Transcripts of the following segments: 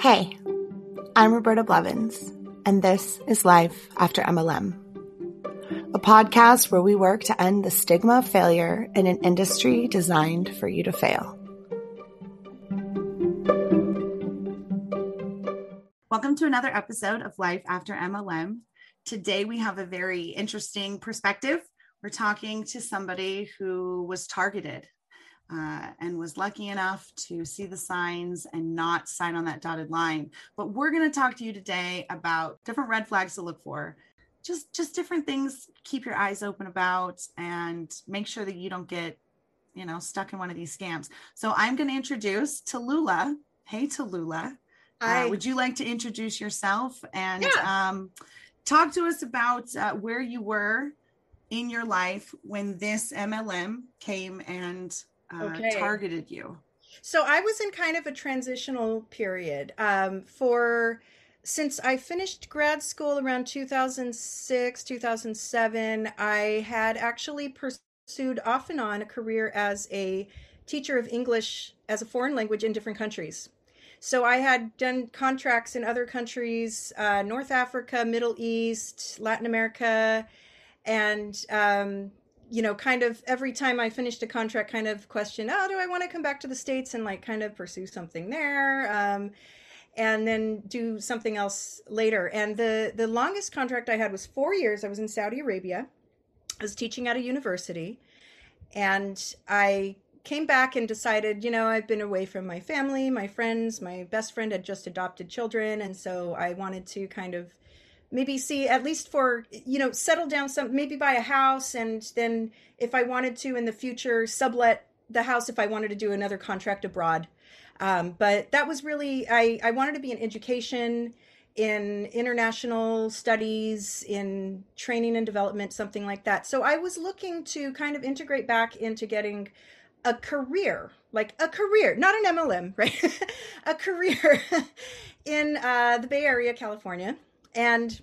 Hey, I'm Roberta Blevins, and this is Life After MLM, a podcast where we work to end the stigma of failure in an industry designed for you to fail. Welcome to another episode of Life After MLM. Today we have a very interesting perspective. We're talking to somebody who was targeted uh, and was lucky enough to see the signs and not sign on that dotted line. But we're going to talk to you today about different red flags to look for. Just, just different things keep your eyes open about and make sure that you don't get you know stuck in one of these scams so i'm going to introduce tallulah hey tallulah uh, would you like to introduce yourself and yeah. um, talk to us about uh, where you were in your life when this mlm came and uh, okay. targeted you? So I was in kind of a transitional period um, for since I finished grad school around 2006, 2007. I had actually pursued off and on a career as a teacher of English as a foreign language in different countries. So I had done contracts in other countries, uh, North Africa, Middle East, Latin America, and um, you know, kind of every time I finished a contract, kind of question, oh, do I want to come back to the States and like kind of pursue something there? Um, and then do something else later. And the the longest contract I had was four years. I was in Saudi Arabia. I was teaching at a university, and I came back and decided, you know, I've been away from my family, my friends. My best friend had just adopted children, and so I wanted to kind of maybe see at least for you know settle down some maybe buy a house and then if i wanted to in the future sublet the house if i wanted to do another contract abroad. Um, but that was really i i wanted to be in education in international studies in training and development something like that. So i was looking to kind of integrate back into getting a career like a career not an mlm right? A career in uh, the bay area california and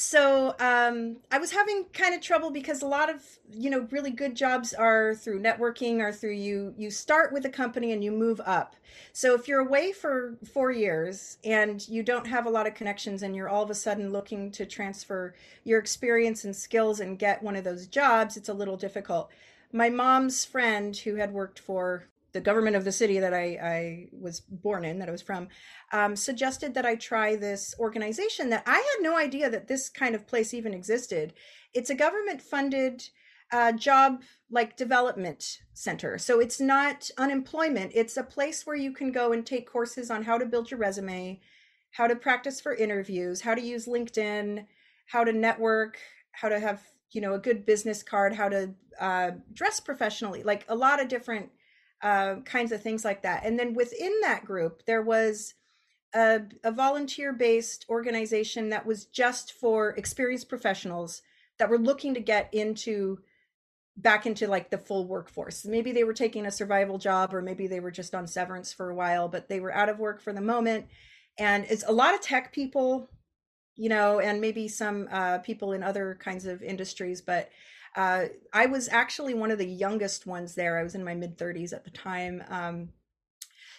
so um, I was having kind of trouble because a lot of you know really good jobs are through networking or through you you start with a company and you move up. So if you're away for four years and you don't have a lot of connections and you're all of a sudden looking to transfer your experience and skills and get one of those jobs, it's a little difficult. My mom's friend who had worked for the government of the city that I, I was born in, that I was from, um, suggested that I try this organization that I had no idea that this kind of place even existed. It's a government funded uh, job like development center. So it's not unemployment, it's a place where you can go and take courses on how to build your resume, how to practice for interviews, how to use LinkedIn, how to network, how to have you know a good business card how to uh, dress professionally like a lot of different uh, kinds of things like that. And then within that group, there was a, a volunteer based organization that was just for experienced professionals that were looking to get into back into like the full workforce. Maybe they were taking a survival job or maybe they were just on severance for a while, but they were out of work for the moment. And it's a lot of tech people, you know, and maybe some uh, people in other kinds of industries, but uh, I was actually one of the youngest ones there. I was in my mid 30s at the time. Um,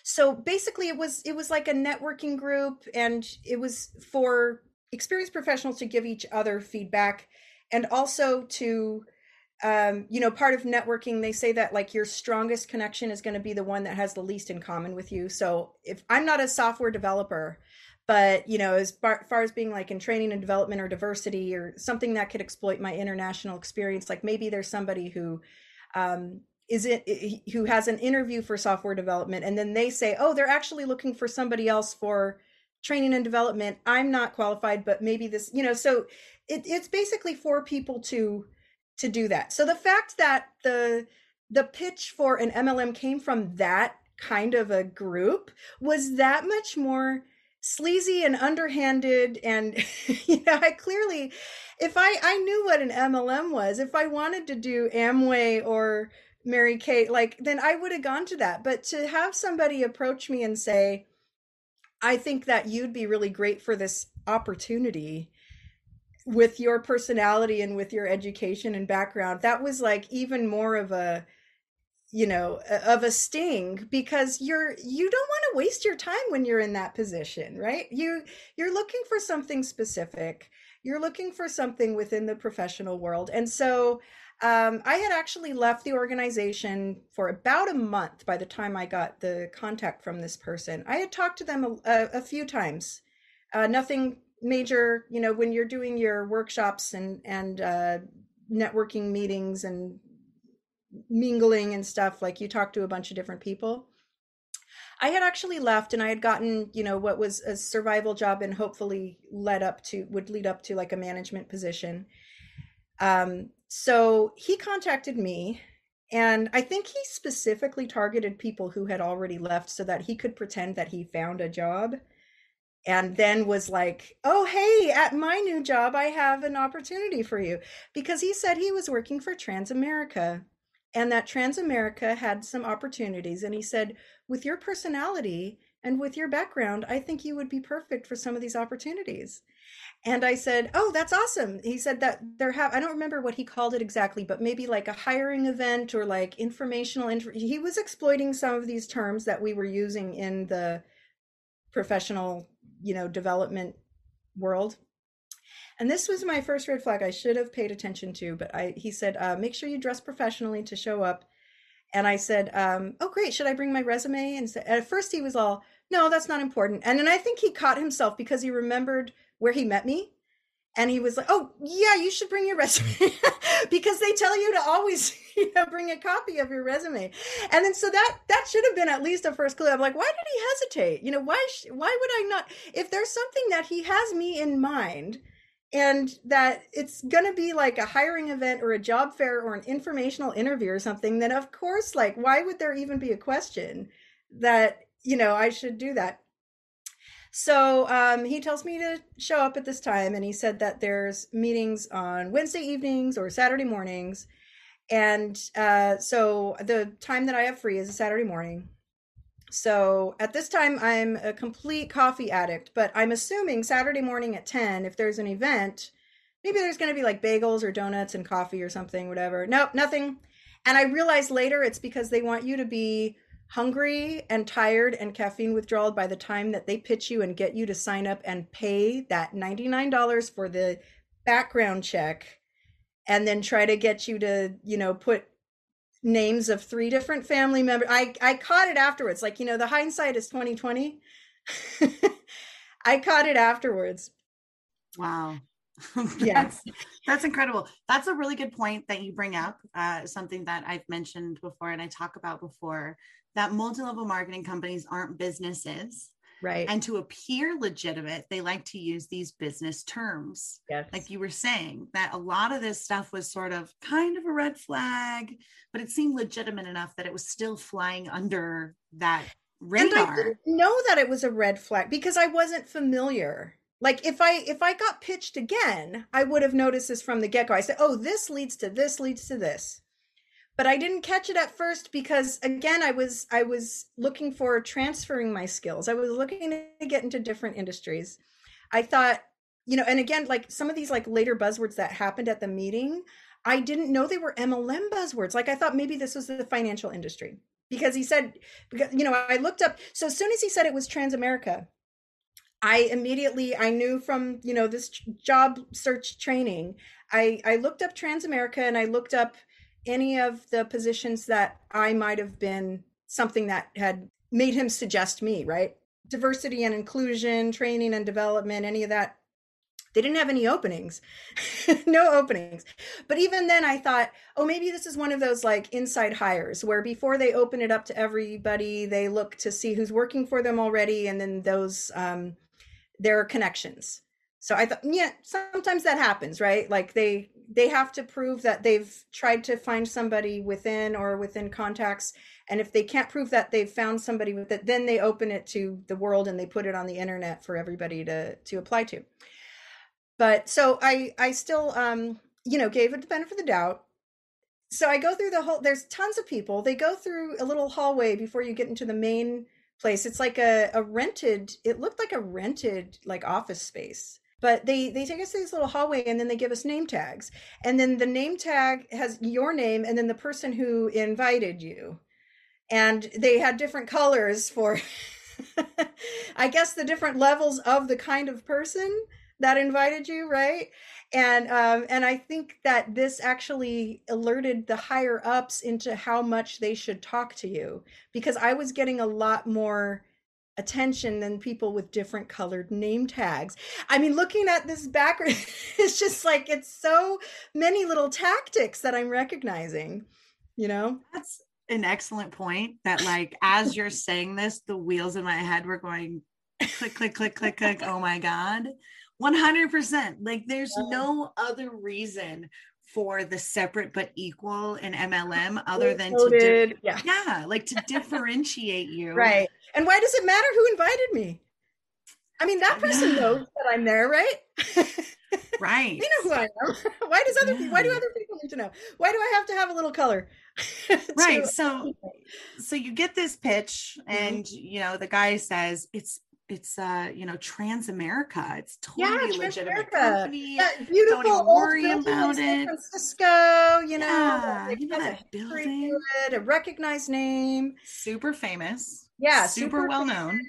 so basically, it was it was like a networking group, and it was for experienced professionals to give each other feedback, and also to um, you know, part of networking, they say that like your strongest connection is going to be the one that has the least in common with you. So if I'm not a software developer, but you know as far, far, as being like in training and development or diversity or something that could exploit my international experience like maybe there's somebody who um, is it who has an interview for software development and then they say oh they're actually looking for somebody else for training and development. I'm not qualified but maybe this you know so it, it's basically for people to to do that. So the fact that the the pitch for an mlm came from that kind of a group was that much more sleazy and underhanded and you know i clearly if i i knew what an mlm was if i wanted to do amway or Mary Kay like then i would have gone to that. But to have somebody approach me and say i think that you'd be really great for this opportunity with your personality and with your education and background that was like even more of a you know of a sting because you're you don't want to waste your time when you're in that position right? You you're looking for something specific. You're looking for something within the professional world. And so um, i had actually left the organization for about a month by the time i got the contact from this person. I had talked to them a, a, few times uh, nothing major you know when you're doing your workshops and and uh, networking meetings and mingling and stuff like you talk to a bunch of different people. I had actually left and i had gotten you know what was a survival job and hopefully led up to would lead up to like a management position. Um so he contacted me and i think he specifically targeted people who had already left so that he could pretend that he found a job and then was like, "Oh, hey, at my new job I have an opportunity for you." Because he said he was working for Transamerica and that Transamerica had some opportunities and he said, "With your personality and with your background, I think you would be perfect for some of these opportunities." And I said, "Oh, that's awesome." He said that there have I don't remember what he called it exactly, but maybe like a hiring event or like informational inf- he was exploiting some of these terms that we were using in the professional you know development world and this was my first red flag i should have paid attention to but i he said uh, make sure you dress professionally to show up. And i said um, oh great. Should i bring my resume? And so, at first he was all no that's not important. And then i think he caught himself because he remembered where he met me. And he was like oh yeah you should bring your resume. Because they tell you to always you know bring a copy of your resume. And then so that that should have been at least a first clue. I'm like why did he hesitate? You know why why would i not? If there's something that he has me in mind and that it's going to be like a hiring event or a job fair or an informational interview or something then of course like why would there even be a question that you know i should do that so um, he tells me to show up at this time, and he said that there's meetings on Wednesday evenings or Saturday mornings. And uh, so the time that I have free is a Saturday morning. So at this time, I'm a complete coffee addict, but I'm assuming Saturday morning at 10, if there's an event, maybe there's going to be like bagels or donuts and coffee or something, whatever. Nope, nothing. And I realized later it's because they want you to be hungry and tired and caffeine withdrawal by the time that they pitch you and get you to sign up and pay that $99 for the background check and then try to get you to, you know, put names of three different family members. I I caught it afterwards. Like, you know, the hindsight is 2020. I caught it afterwards. Wow. yes that's, that's incredible that's a really good point that you bring up uh, something that i've mentioned before and i talk about before that multi-level marketing companies aren't businesses right. and to appear legitimate they like to use these business terms yes. like you were saying that a lot of this stuff was sort of kind of a red flag but it seemed legitimate enough that it was still flying under that radar and i didn't know that it was a red flag because i wasn't familiar. Like if i if i got pitched again i would have noticed this from the get-go. I said oh this leads to this leads to this but I didn't catch it at first because again I was I was looking for transferring my skills. I was looking to get into different industries. I thought, you know, and again like some of these like later buzzwords that happened at the meeting, I didn't know they were MLM buzzwords. Like I thought maybe this was the financial industry because he said because you know, I looked up so as soon as he said it was Transamerica, I immediately I knew from, you know, this job search training, I I looked up Transamerica and I looked up any of the positions that I might have been something that had made him suggest me, right? Diversity and inclusion, training and development, any of that. They didn't have any openings, no openings. But even then, I thought, oh, maybe this is one of those like inside hires where before they open it up to everybody, they look to see who's working for them already, and then those um, their connections. So I thought, yeah, sometimes that happens, right? Like they they have to prove that they've tried to find somebody within or within contacts. And if they can't prove that they've found somebody with it then they open it to the world and they put it on the internet for everybody to to apply to. But so i i still um you know gave it the benefit of the doubt. So i go through the whole there's tons of people. They go through a little hallway before you get into the main place. It's like a, a rented it looked like a rented like office space but they they take us to this little hallway and then they give us name tags. And then the name tag has your name and then the person who invited you. And they had different colors for i guess the different levels of the kind of person that invited you right? And um and i think that this actually alerted the higher ups into how much they should talk to you because i was getting a lot more attention than people with different colored name tags. I mean, looking at this background, it's just like it's so many little tactics that I'm recognizing, you know? That's an excellent point that like as you're saying this, the wheels in my head were going click, click, click, click, click. Oh my God. 100%. Like there's no other reason for the separate but equal in MLM other than to di- yeah. yeah, like to differentiate you. Right. And why does it matter who invited me? I mean, that person yeah. knows that I'm there, right? Right. they know who I am. why does other yeah. why do other people need to know? Why do I have to have a little color? right. So so you get this pitch and mm-hmm. you know the guy says it's it's uh you know transamerica it's totally yeah, legitimate company. that beautiful don't worry about it. San francisco you know yeah, you know that building? it, a recognized name. Super famous yeah super, super well known.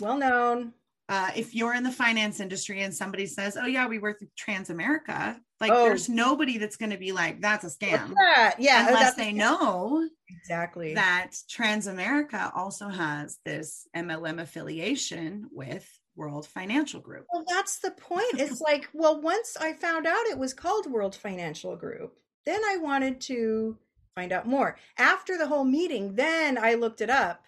well known uh, if you're in the finance industry and somebody says, "Oh yeah, we work with Transamerica," like oh. there's nobody that's going to be like, "That's a scam." That? Yeah, unless they know exactly that Transamerica also has this MLM affiliation with World Financial Group. Well, that's the point. It's like, well, once I found out it was called World Financial Group, then I wanted to find out more. After the whole meeting, then I looked it up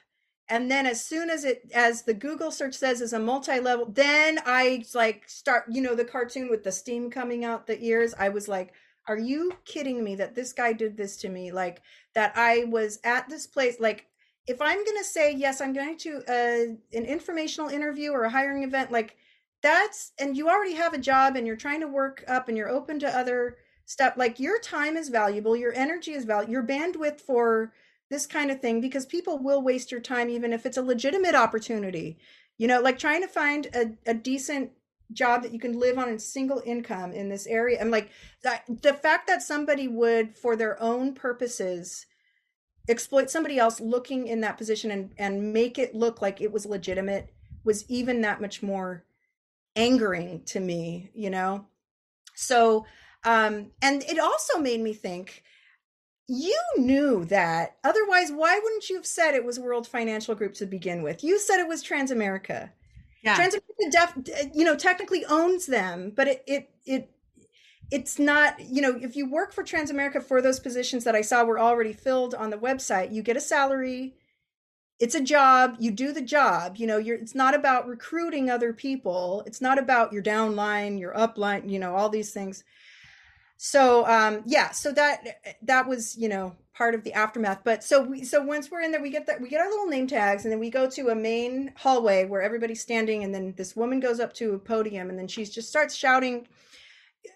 and then as soon as it as the google search says is a multi-level then i like start you know the cartoon with the steam coming out the ears. I was like are you kidding me that this guy did this to me? Like that i was at this place like if i'm going to say yes i'm going to uh, an informational interview or a hiring event like that's and you already have a job and you're trying to work up and you're open to other stuff like your time is valuable your energy is valuable your bandwidth for this kind of thing because people will waste your time even if it's a legitimate opportunity. You know like trying to find a, a decent job that you can live on a single income in this area and like that, the fact that somebody would for their own purposes exploit somebody else looking in that position and and make it look like it was legitimate was even that much more angering to me you know? So um and it also made me think you knew that. Otherwise, why wouldn't you have said it was World Financial Group to begin with? You said it was Transamerica. Yeah. Transamerica, def, you know, technically owns them, but it it it it's not. You know, if you work for Transamerica for those positions that I saw were already filled on the website, you get a salary. It's a job. You do the job. You know, you're. It's not about recruiting other people. It's not about your downline, your upline. You know, all these things so um yeah so that that was you know part of the aftermath. But so we so once we're in there we get that we get our little name tags and then we go to a main hallway where everybody's standing and then this woman goes up to a podium and then she just starts shouting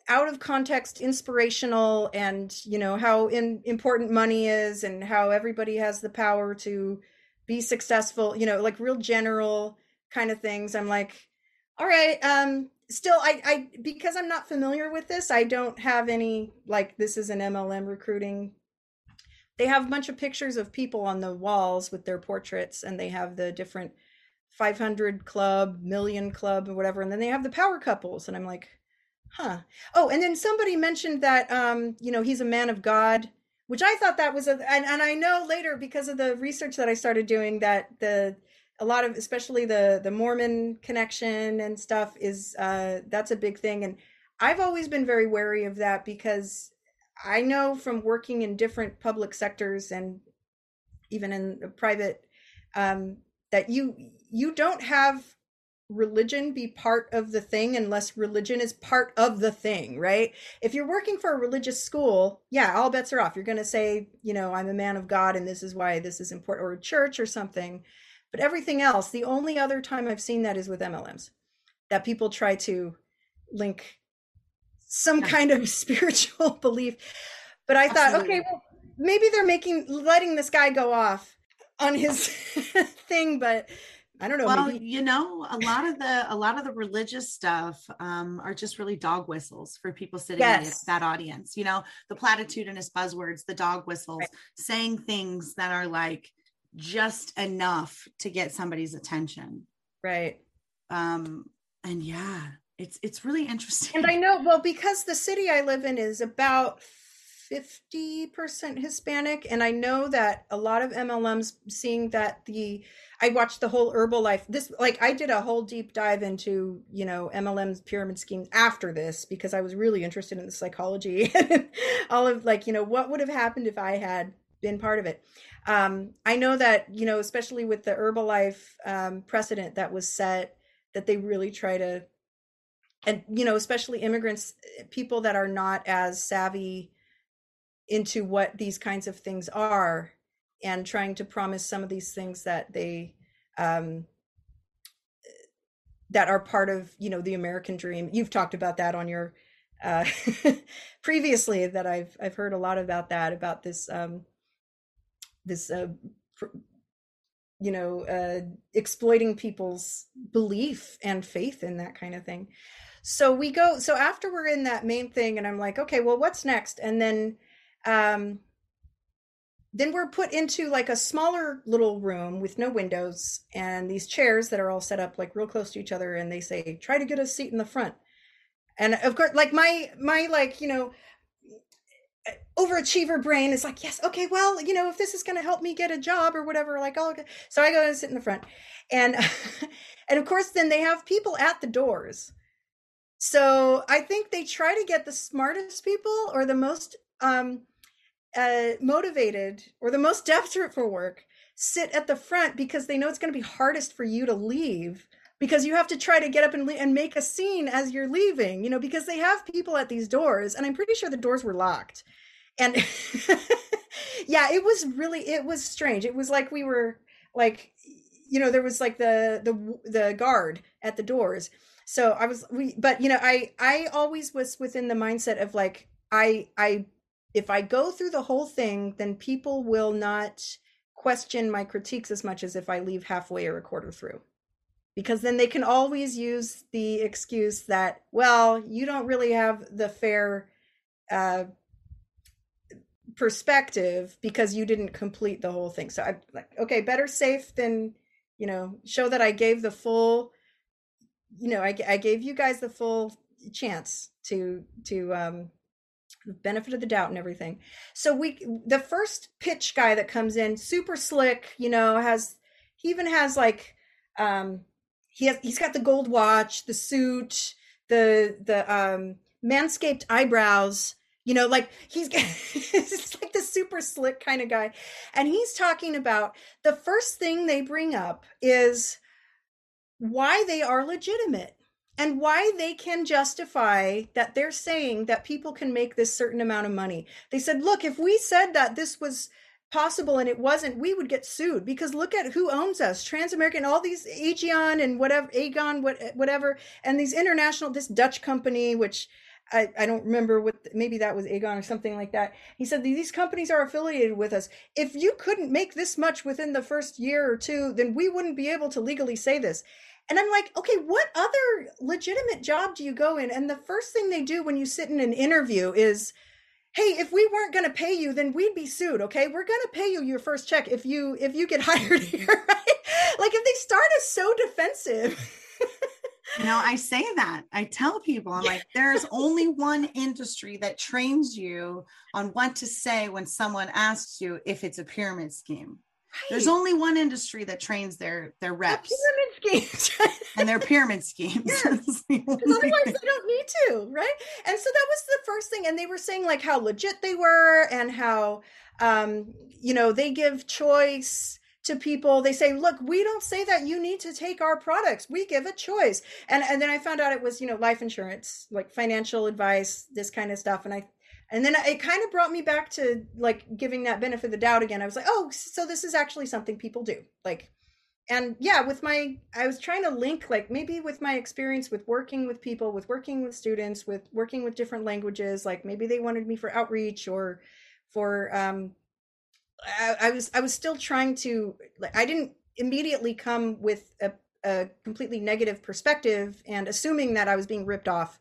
out of context inspirational and you know how in, important money is and how everybody has the power to be successful you know like real general kind of things. I'm like all right um still I, I because i'm not familiar with this i don't have any like this is an mlm recruiting. They have a bunch of pictures of people on the walls with their portraits and they have the different 500 club million club or whatever and then they have the power couples and i'm like huh. Oh and then somebody mentioned that um you know he's a man of god which i thought that was a and, and i know later because of the research that i started doing that the a lot of especially the the mormon connection and stuff is uh that's a big thing and i've always been very wary of that because i know from working in different public sectors and even in private um that you you don't have religion be part of the thing unless religion is part of the thing, right? If you're working for a religious school, yeah, all bets are off. You're going to say, you know, I'm a man of God and this is why this is important, or a church or something. But everything else, the only other time I've seen that is with MLMs, that people try to link some kind of spiritual belief. But I Absolutely. thought, okay, well, maybe they're making letting this guy go off on his thing, but I don't know. Well, maybe... you know, a lot of the a lot of the religious stuff um, are just really dog whistles for people sitting yes. in that audience. You know, the platitudinous buzzwords, the dog whistles, right. saying things that are like just enough to get somebody's attention. Right. Um, and yeah, it's it's really interesting. And I know well because the city I live in is about 50% Hispanic. And I know that a lot of MLMs seeing that the, I watched the whole Herbalife, this, like I did a whole deep dive into, you know, MLM's pyramid schemes after this because I was really interested in the psychology all of like, you know, what would have happened if I had been part of it. Um, I know that, you know, especially with the Herbalife um, precedent that was set, that they really try to, and, you know, especially immigrants, people that are not as savvy into what these kinds of things are and trying to promise some of these things that they um, that are part of you know the American dream. You've talked about that on your uh, previously that I've I've heard a lot about that about this um, this uh, you know uh, exploiting people's belief and faith in that kind of thing. So we go so after we're in that main thing and I'm like okay well what's next and then um, then we're put into like a smaller little room with no windows and these chairs that are all set up like real close to each other and they say try to get a seat in the front and of course like my my like you know overachiever brain is like yes okay well you know if this is going to help me get a job or whatever like oh okay. so i go and sit in the front and and of course then they have people at the doors so i think they try to get the smartest people or the most um uh, motivated or the most desperate for work sit at the front because they know it's going to be hardest for you to leave because you have to try to get up and, le- and make a scene as you're leaving you know because they have people at these doors and i'm pretty sure the doors were locked. And yeah it was really it was strange. It was like we were like you know there was like the the the guard at the doors. So i was we but you know i i always was within the mindset of like i i if I go through the whole thing, then people will not question my critiques as much as if I leave halfway or a quarter through. Because then they can always use the excuse that, well, you don't really have the fair uh, perspective because you didn't complete the whole thing. So i'm like, okay, better safe than, you know, show that I gave the full, you know, I, I gave you guys the full chance to to um benefit of the doubt and everything. So we the first pitch guy that comes in, super slick, you know, has he even has like um he has he's got the gold watch, the suit, the the um manscaped eyebrows, you know, like he's it's like the super slick kind of guy. And he's talking about the first thing they bring up is why they are legitimate and why they can justify that they're saying that people can make this certain amount of money. They said, look, if we said that this was possible and it wasn't, we would get sued because look at who owns us Transamerican, all these Aegon and whatever, Aegon, whatever, and these international, this Dutch company, which I, I don't remember what maybe that was Aegon or something like that. He said these companies are affiliated with us. If you couldn't make this much within the first year or two, then we wouldn't be able to legally say this. And I'm like, okay, what other legitimate job do you go in? And the first thing they do when you sit in an interview is, hey, if we weren't going to pay you, then we'd be sued. Okay, we're going to pay you your first check if you if you get hired here, right? Like if they start as so defensive. you know, I say that. I tell people, I'm like, there's only one industry that trains you on what to say when someone asks you if it's a pyramid scheme. Right. There's only one industry that trains their their reps. Schemes. and their pyramid schemes. Yes. otherwise they don't need to, right? And so that was the first thing. And they were saying like how legit they were and how um, you know, they give choice to people they say look we don't say that you need to take our products we give a choice and and then i found out it was you know life insurance like financial advice this kind of stuff and i and then it kind of brought me back to like giving that benefit of the doubt again i was like oh so this is actually something people do like and yeah with my i was trying to link like maybe with my experience with working with people with working with students with working with different languages like maybe they wanted me for outreach or for um I, I was i was still trying to like i didn't immediately come with a a completely negative perspective and assuming that I was being ripped off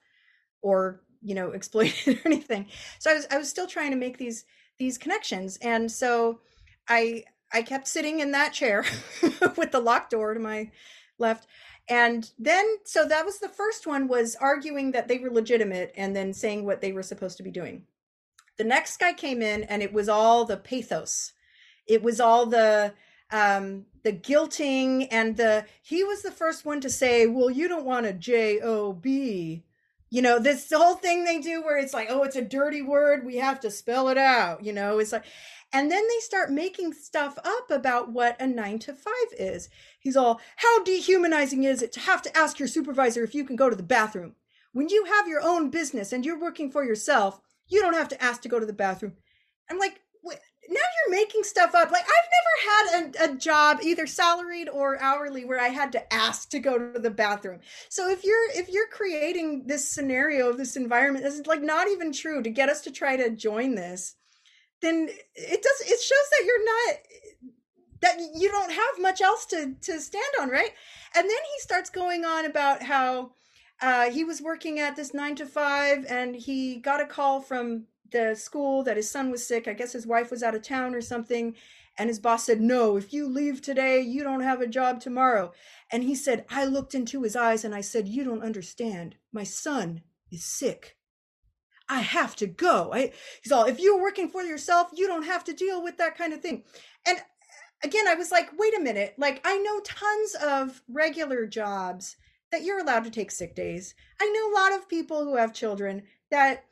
or you know exploited or anything. So I was I was still trying to make these these connections, and so I I kept sitting in that chair with the locked door to my left. And then so that was the first one was arguing that they were legitimate and then saying what they were supposed to be doing. The next guy came in and it was all the pathos. It was all the um the guilting and the he was the first one to say, "Well, you don't want a J O B." You know, this whole thing they do where it's like, "Oh, it's a dirty word, we have to spell it out." You know, it's like and then they start making stuff up about what a 9 to 5 is. He's all, "How dehumanizing is it to have to ask your supervisor if you can go to the bathroom?" When you have your own business and you're working for yourself, you don't have to ask to go to the bathroom. I'm like, now you're making stuff up. Like I've never had a, a, job, either salaried or hourly, where I had to ask to go to the bathroom. So if you're if you're creating this scenario of this environment that's like not even true to get us to try to join this, then it does it shows that you're not that you don't have much else to to stand on, right? And then he starts going on about how uh, he was working at this nine to five, and he got a call from the school that his son was sick. I guess his wife was out of town or something. And his boss said, No, if you leave today, you don't have a job tomorrow. And he said, I looked into his eyes and I said, You don't understand. My son is sick. I have to go. I, he's all, if you're working for yourself, you don't have to deal with that kind of thing. And uh, again, I was like, wait a minute. Like, I know tons of regular jobs that you're allowed to take sick days. I know a lot of people who have children that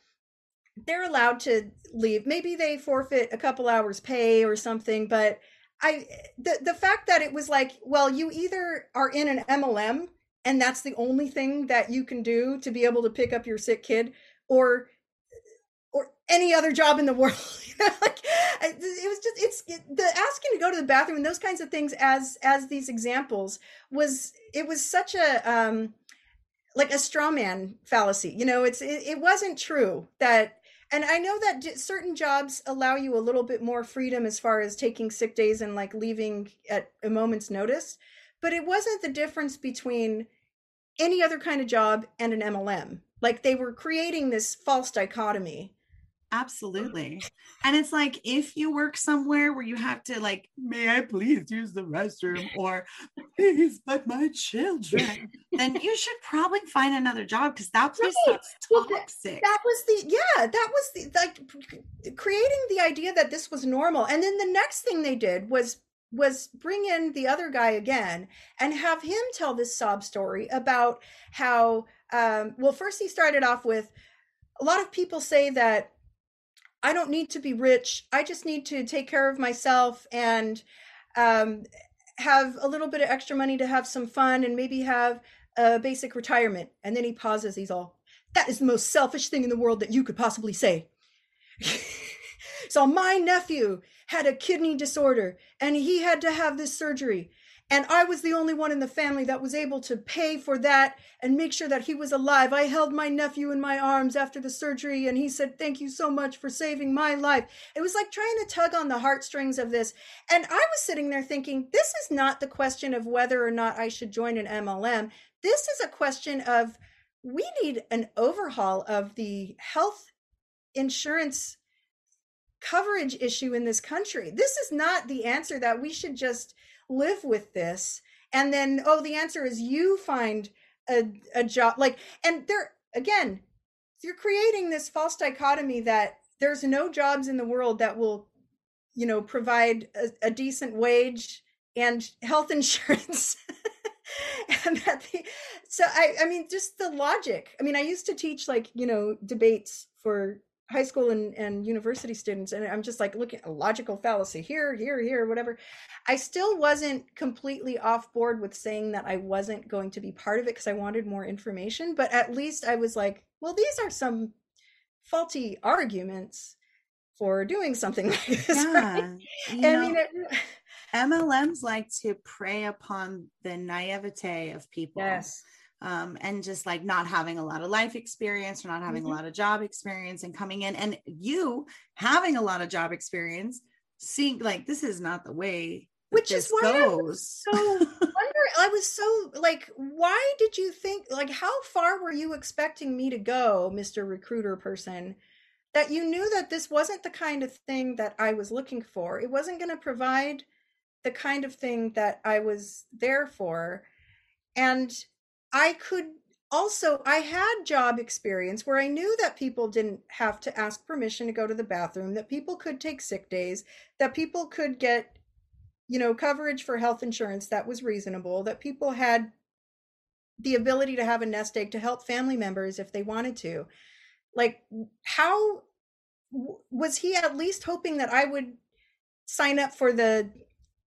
they're allowed to leave. Maybe they forfeit a couple hours pay or something, but I the the fact that it was like, well, you either are in an MLM and that's the only thing that you can do to be able to pick up your sick kid or any other job in the world. like it was just it's it, the asking to go to the bathroom and those kinds of things as as these examples was it was such a um like a straw man fallacy you know it's it, it wasn't true that and i know that certain jobs allow you a little bit more freedom as far as taking sick days and like leaving at a moment's notice but it wasn't the difference between any other kind of job and an mlm like they were creating this false dichotomy Absolutely. And it's like if you work somewhere where you have to like, may I please use the restroom or please but my children, then you should probably find another job because that place right. toxic. That, that was the yeah, that was the like creating the idea that this was normal. And then the next thing they did was was bring in the other guy again and have him tell this sob story about how um well first he started off with a lot of people say that I don't need to be rich. I just need to take care of myself and um, have a little bit of extra money to have some fun and maybe have a basic retirement. And then he pauses. He's all, that is the most selfish thing in the world that you could possibly say. so my nephew had a kidney disorder and he had to have this surgery and I was the only one in the family that was able to pay for that and make sure that he was alive. I held my nephew in my arms after the surgery and he said, Thank you so much for saving my life. It was like trying to tug on the heartstrings of this. And I was sitting there thinking, This is not the question of whether or not I should join an MLM. This is a question of we need an overhaul of the health insurance coverage issue in this country. This is not the answer that we should just live with this and then oh the answer is you find a, a job like and there again you're creating this false dichotomy that there's no jobs in the world that will you know provide a, a decent wage and health insurance. And that the, so i i mean just the logic. I mean i used to teach like you know debates for high school and, and university students and i'm just like looking at a logical fallacy here here here whatever i still wasn't completely off board with saying that i wasn't going to be part of it because i wanted more information but at least i was like well these are some faulty arguments for doing something like this yeah. right? i know, mean it, mlms like to prey upon the naivete of people yes um, and just like not having a lot of life experience or not having mm-hmm. a lot of job experience and coming in and you having a lot of job experience seeing like this is not the way which is why goes. I was so wonder. I was so like, why did you think like how far were you expecting me to go, Mister Recruiter person? That you knew that this wasn't the kind of thing that I was looking for. It wasn't going to provide the kind of thing that I was there for, and I could also I had job experience where I knew that people didn't have to ask permission to go to the bathroom, that people could take sick days, that people could get you know, coverage for health insurance that was reasonable, that people had the ability to have a nest egg to help family members if they wanted to. Like, how was he at least hoping that I would sign up for the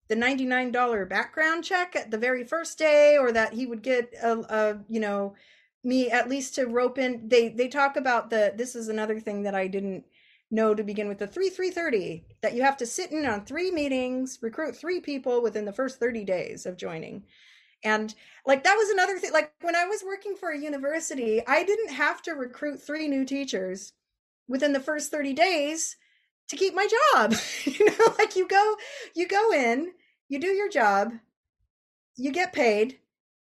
the $99 background check at the very first day or that he would get a, a you know me at least to rope in they they talk about the this is another thing that I didn't know to begin with the 3 330 that you have to sit in on three meetings recruit three people within the first 30 days of joining. And like that was another thing like when i was working for a university i didn't have to recruit three new teachers within the first 30 days to keep my job. You know like you go you go in you do your job you get paid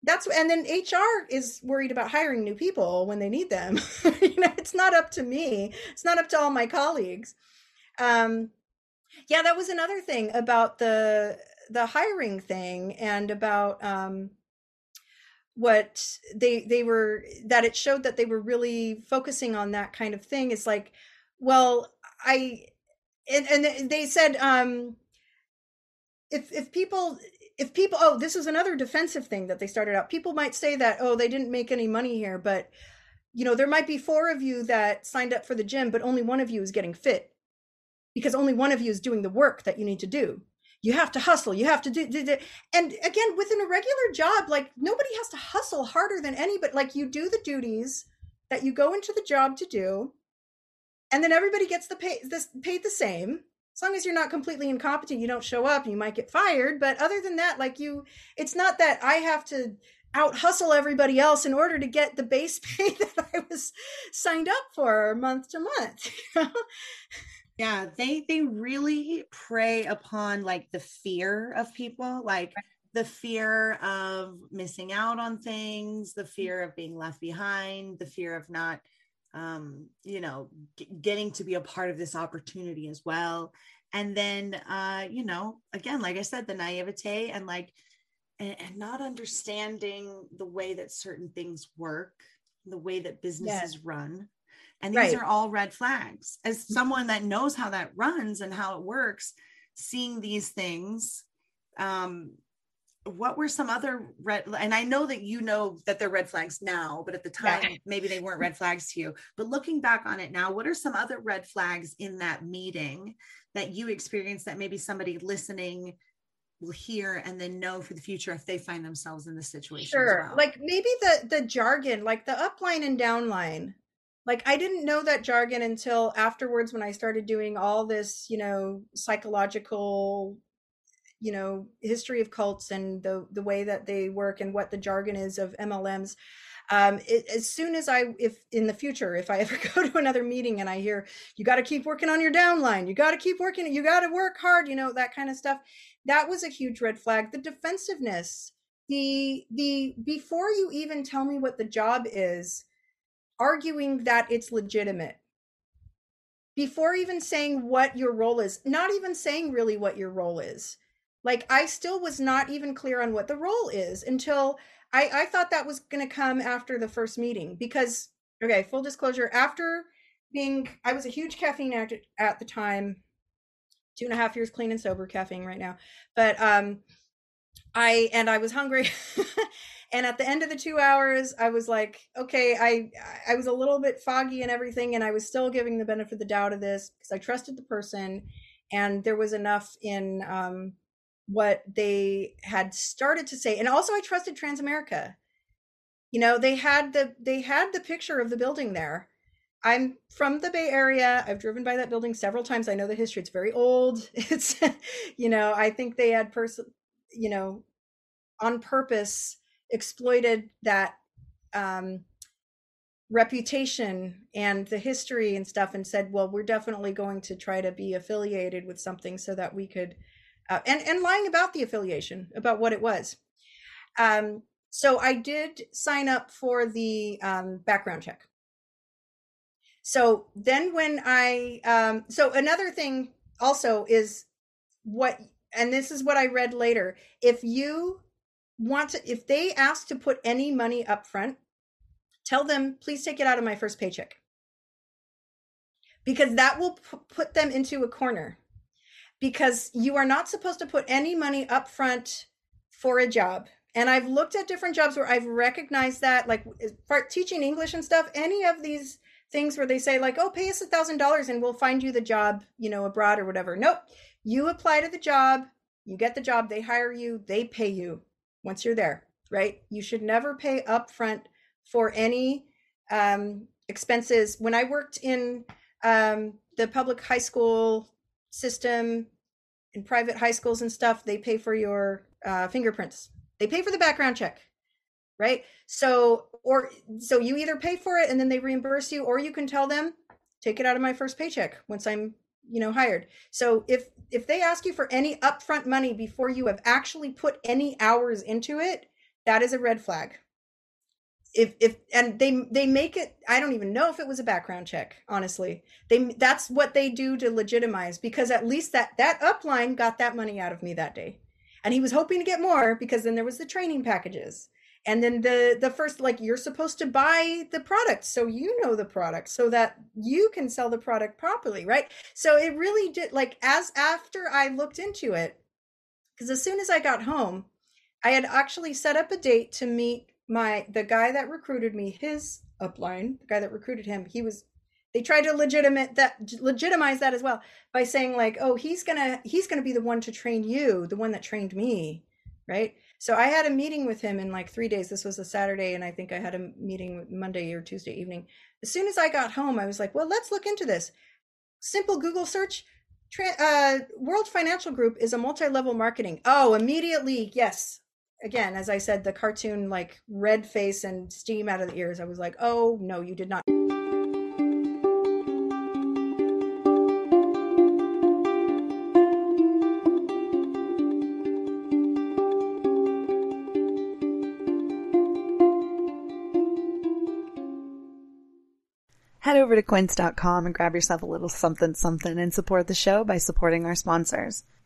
that's and then HR is worried about hiring new people when they need them. you know, it's not up to me. It's not up to all my colleagues. Um, yeah, that was another thing about the the hiring thing and about um, what they they were that it showed that they were really focusing on that kind of thing. It's like, well, I and, and they said um, if if people if people oh this is another defensive thing that they started out. People might say that oh they didn't make any money here but you know there might be four of you that signed up for the gym but only one of you is getting fit. Because only one of you is doing the work that you need to do. You have to hustle. You have to do, do, do. and again within a regular job like nobody has to hustle harder than any but like you do the duties that you go into the job to do and then everybody gets the pay this paid the same as long as you're not completely incompetent you don't show up you might get fired but other than that like you it's not that i have to out hustle everybody else in order to get the base pay that i was signed up for month to month yeah they they really prey upon like the fear of people like the fear of missing out on things the fear mm-hmm. of being left behind the fear of not um, you know, g- getting to be a part of this opportunity as well. And then, uh, you know, again, like I said, the naivete and like, and, and not understanding the way that certain things work, the way that businesses run. And these right. are all red flags. As someone that knows how that runs and how it works, seeing these things, um, what were some other red and i know that you know that they're red flags now but at the time yeah. maybe they weren't red flags to you but looking back on it now what are some other red flags in that meeting that you experienced that maybe somebody listening will hear and then know for the future if they find themselves in this situation sure well? like maybe the the jargon like the upline and downline like i didn't know that jargon until afterwards when i started doing all this you know psychological you know history of cults and the the way that they work and what the jargon is of MLMs um, it, as soon as I, if in the future, if I ever go to another meeting and I hear you got to keep working on your downline, you got to keep working, you got to work hard, you know that kind of stuff, that was a huge red flag. The defensiveness, the the before you even tell me what the job is, arguing that it's legitimate, before even saying what your role is, not even saying really what your role is, like I still was not even clear on what the role is until I, I thought that was going to come after the first meeting because okay, full disclosure, after being I was a huge caffeine addict at the time, two and a half years clean and sober caffeine right now, but um, I and I was hungry. and at the end of the two hours i was like okay i i was a little bit foggy and everything and i was still giving the benefit of the doubt of this because i trusted the person and there was enough in um what they had started to say and also i trusted transamerica. You know they had the they had the picture of the building there. I'm from the bay area. I've driven by that building several times. I know the history. It's very old. It's you know i think they had person you know on purpose exploited that um reputation and the history and stuff and said well we're definitely going to try to be affiliated with something so that we could uh, and and lying about the affiliation about what it was. Um, so I did sign up for the um, background check. So then when I um, so another thing also is what and this is what I read later. If you want to if they ask to put any money up front, tell them please take it out of my first paycheck. Because that will p- put them into a corner. Because you are not supposed to put any money up front for a job. And I've looked at different jobs where I've recognized that, like teaching English and stuff, any of these things where they say, like, oh, pay us a thousand dollars and we'll find you the job, you know, abroad or whatever. Nope. You apply to the job, you get the job, they hire you, they pay you once you're there, right? You should never pay upfront for any um, expenses. When I worked in um, the public high school system, in private high schools and stuff, they pay for your uh, fingerprints. They pay for the background check, right? So, or so you either pay for it and then they reimburse you, or you can tell them, take it out of my first paycheck once I'm, you know, hired. So if if they ask you for any upfront money before you have actually put any hours into it, that is a red flag. If if and they they make it I don't even know if it was a background check, honestly. They that's what they do to legitimize because at least that that upline got that money out of me that day. And he was hoping to get more because then there was the training packages and then the the first like you're supposed to buy the product so you know the product so that you can sell the product properly right so it really did like as after i looked into it because as soon as i got home i had actually set up a date to meet my the guy that recruited me his upline the guy that recruited him he was they tried to legitimate that legitimize that as well by saying like oh he's gonna he's gonna be the one to train you the one that trained me right so I had a meeting with him in like three days. This was a Saturday, and I think I had a meeting Monday or Tuesday evening. As soon as I got home, I was like, well, let's look into this. Simple Google search. uh, World Financial Group is a multi level marketing. Oh, immediately, yes. Again, as I said, the cartoon like red face and steam out of the ears. I was like, oh, no, you did not. Head over to quince.com and grab yourself a little something something and support the show by supporting our sponsors.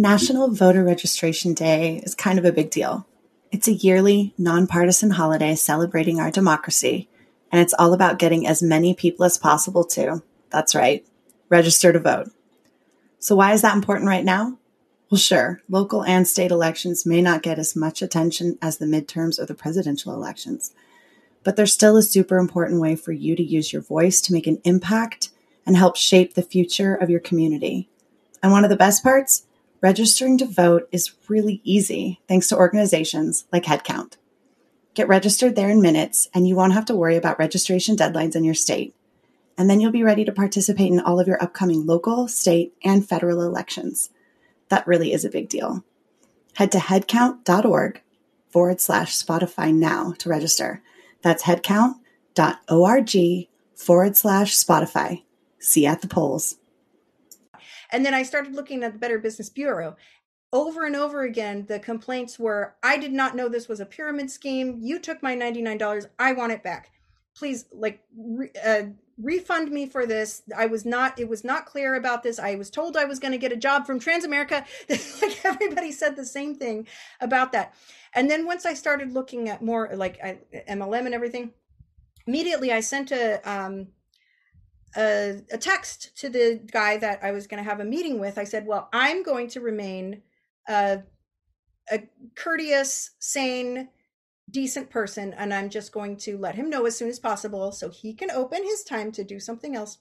National Voter Registration Day is kind of a big deal. It's a yearly, nonpartisan holiday celebrating our democracy and it's all about getting as many people as possible to, that's right, register to vote. So, why is that important right now? Well, sure, local and state elections may not get as much attention as the midterms or the presidential elections, but there's still a super important way for you to use your voice to make an impact and help shape the future of your community. And one of the best parts, registering to vote is really easy thanks to organizations like HeadCount. Get registered there in minutes, and you won't have to worry about registration deadlines in your state. And then you'll be ready to participate in all of your upcoming local, state, and federal elections. That really is a big deal. Head to headcount.org forward slash Spotify now to register. That's headcount.org forward slash Spotify. See you at the polls. And then I started looking at the Better Business Bureau. Over and over again the complaints were i did not know this was a pyramid scheme. You took my $99 i want it back. Please like re- uh, refund me for this. I was not it was not clear about this. I was told i was going to get a job from transamerica. Like everybody said the same thing about that. And then once i started looking at more like mlm and everything immediately i sent a um a, a text to the guy that i was going to have a meeting with i said well i'm going to remain a, a courteous, sane, decent person, and I'm just going to let him know as soon as possible so he can open his time to do something else.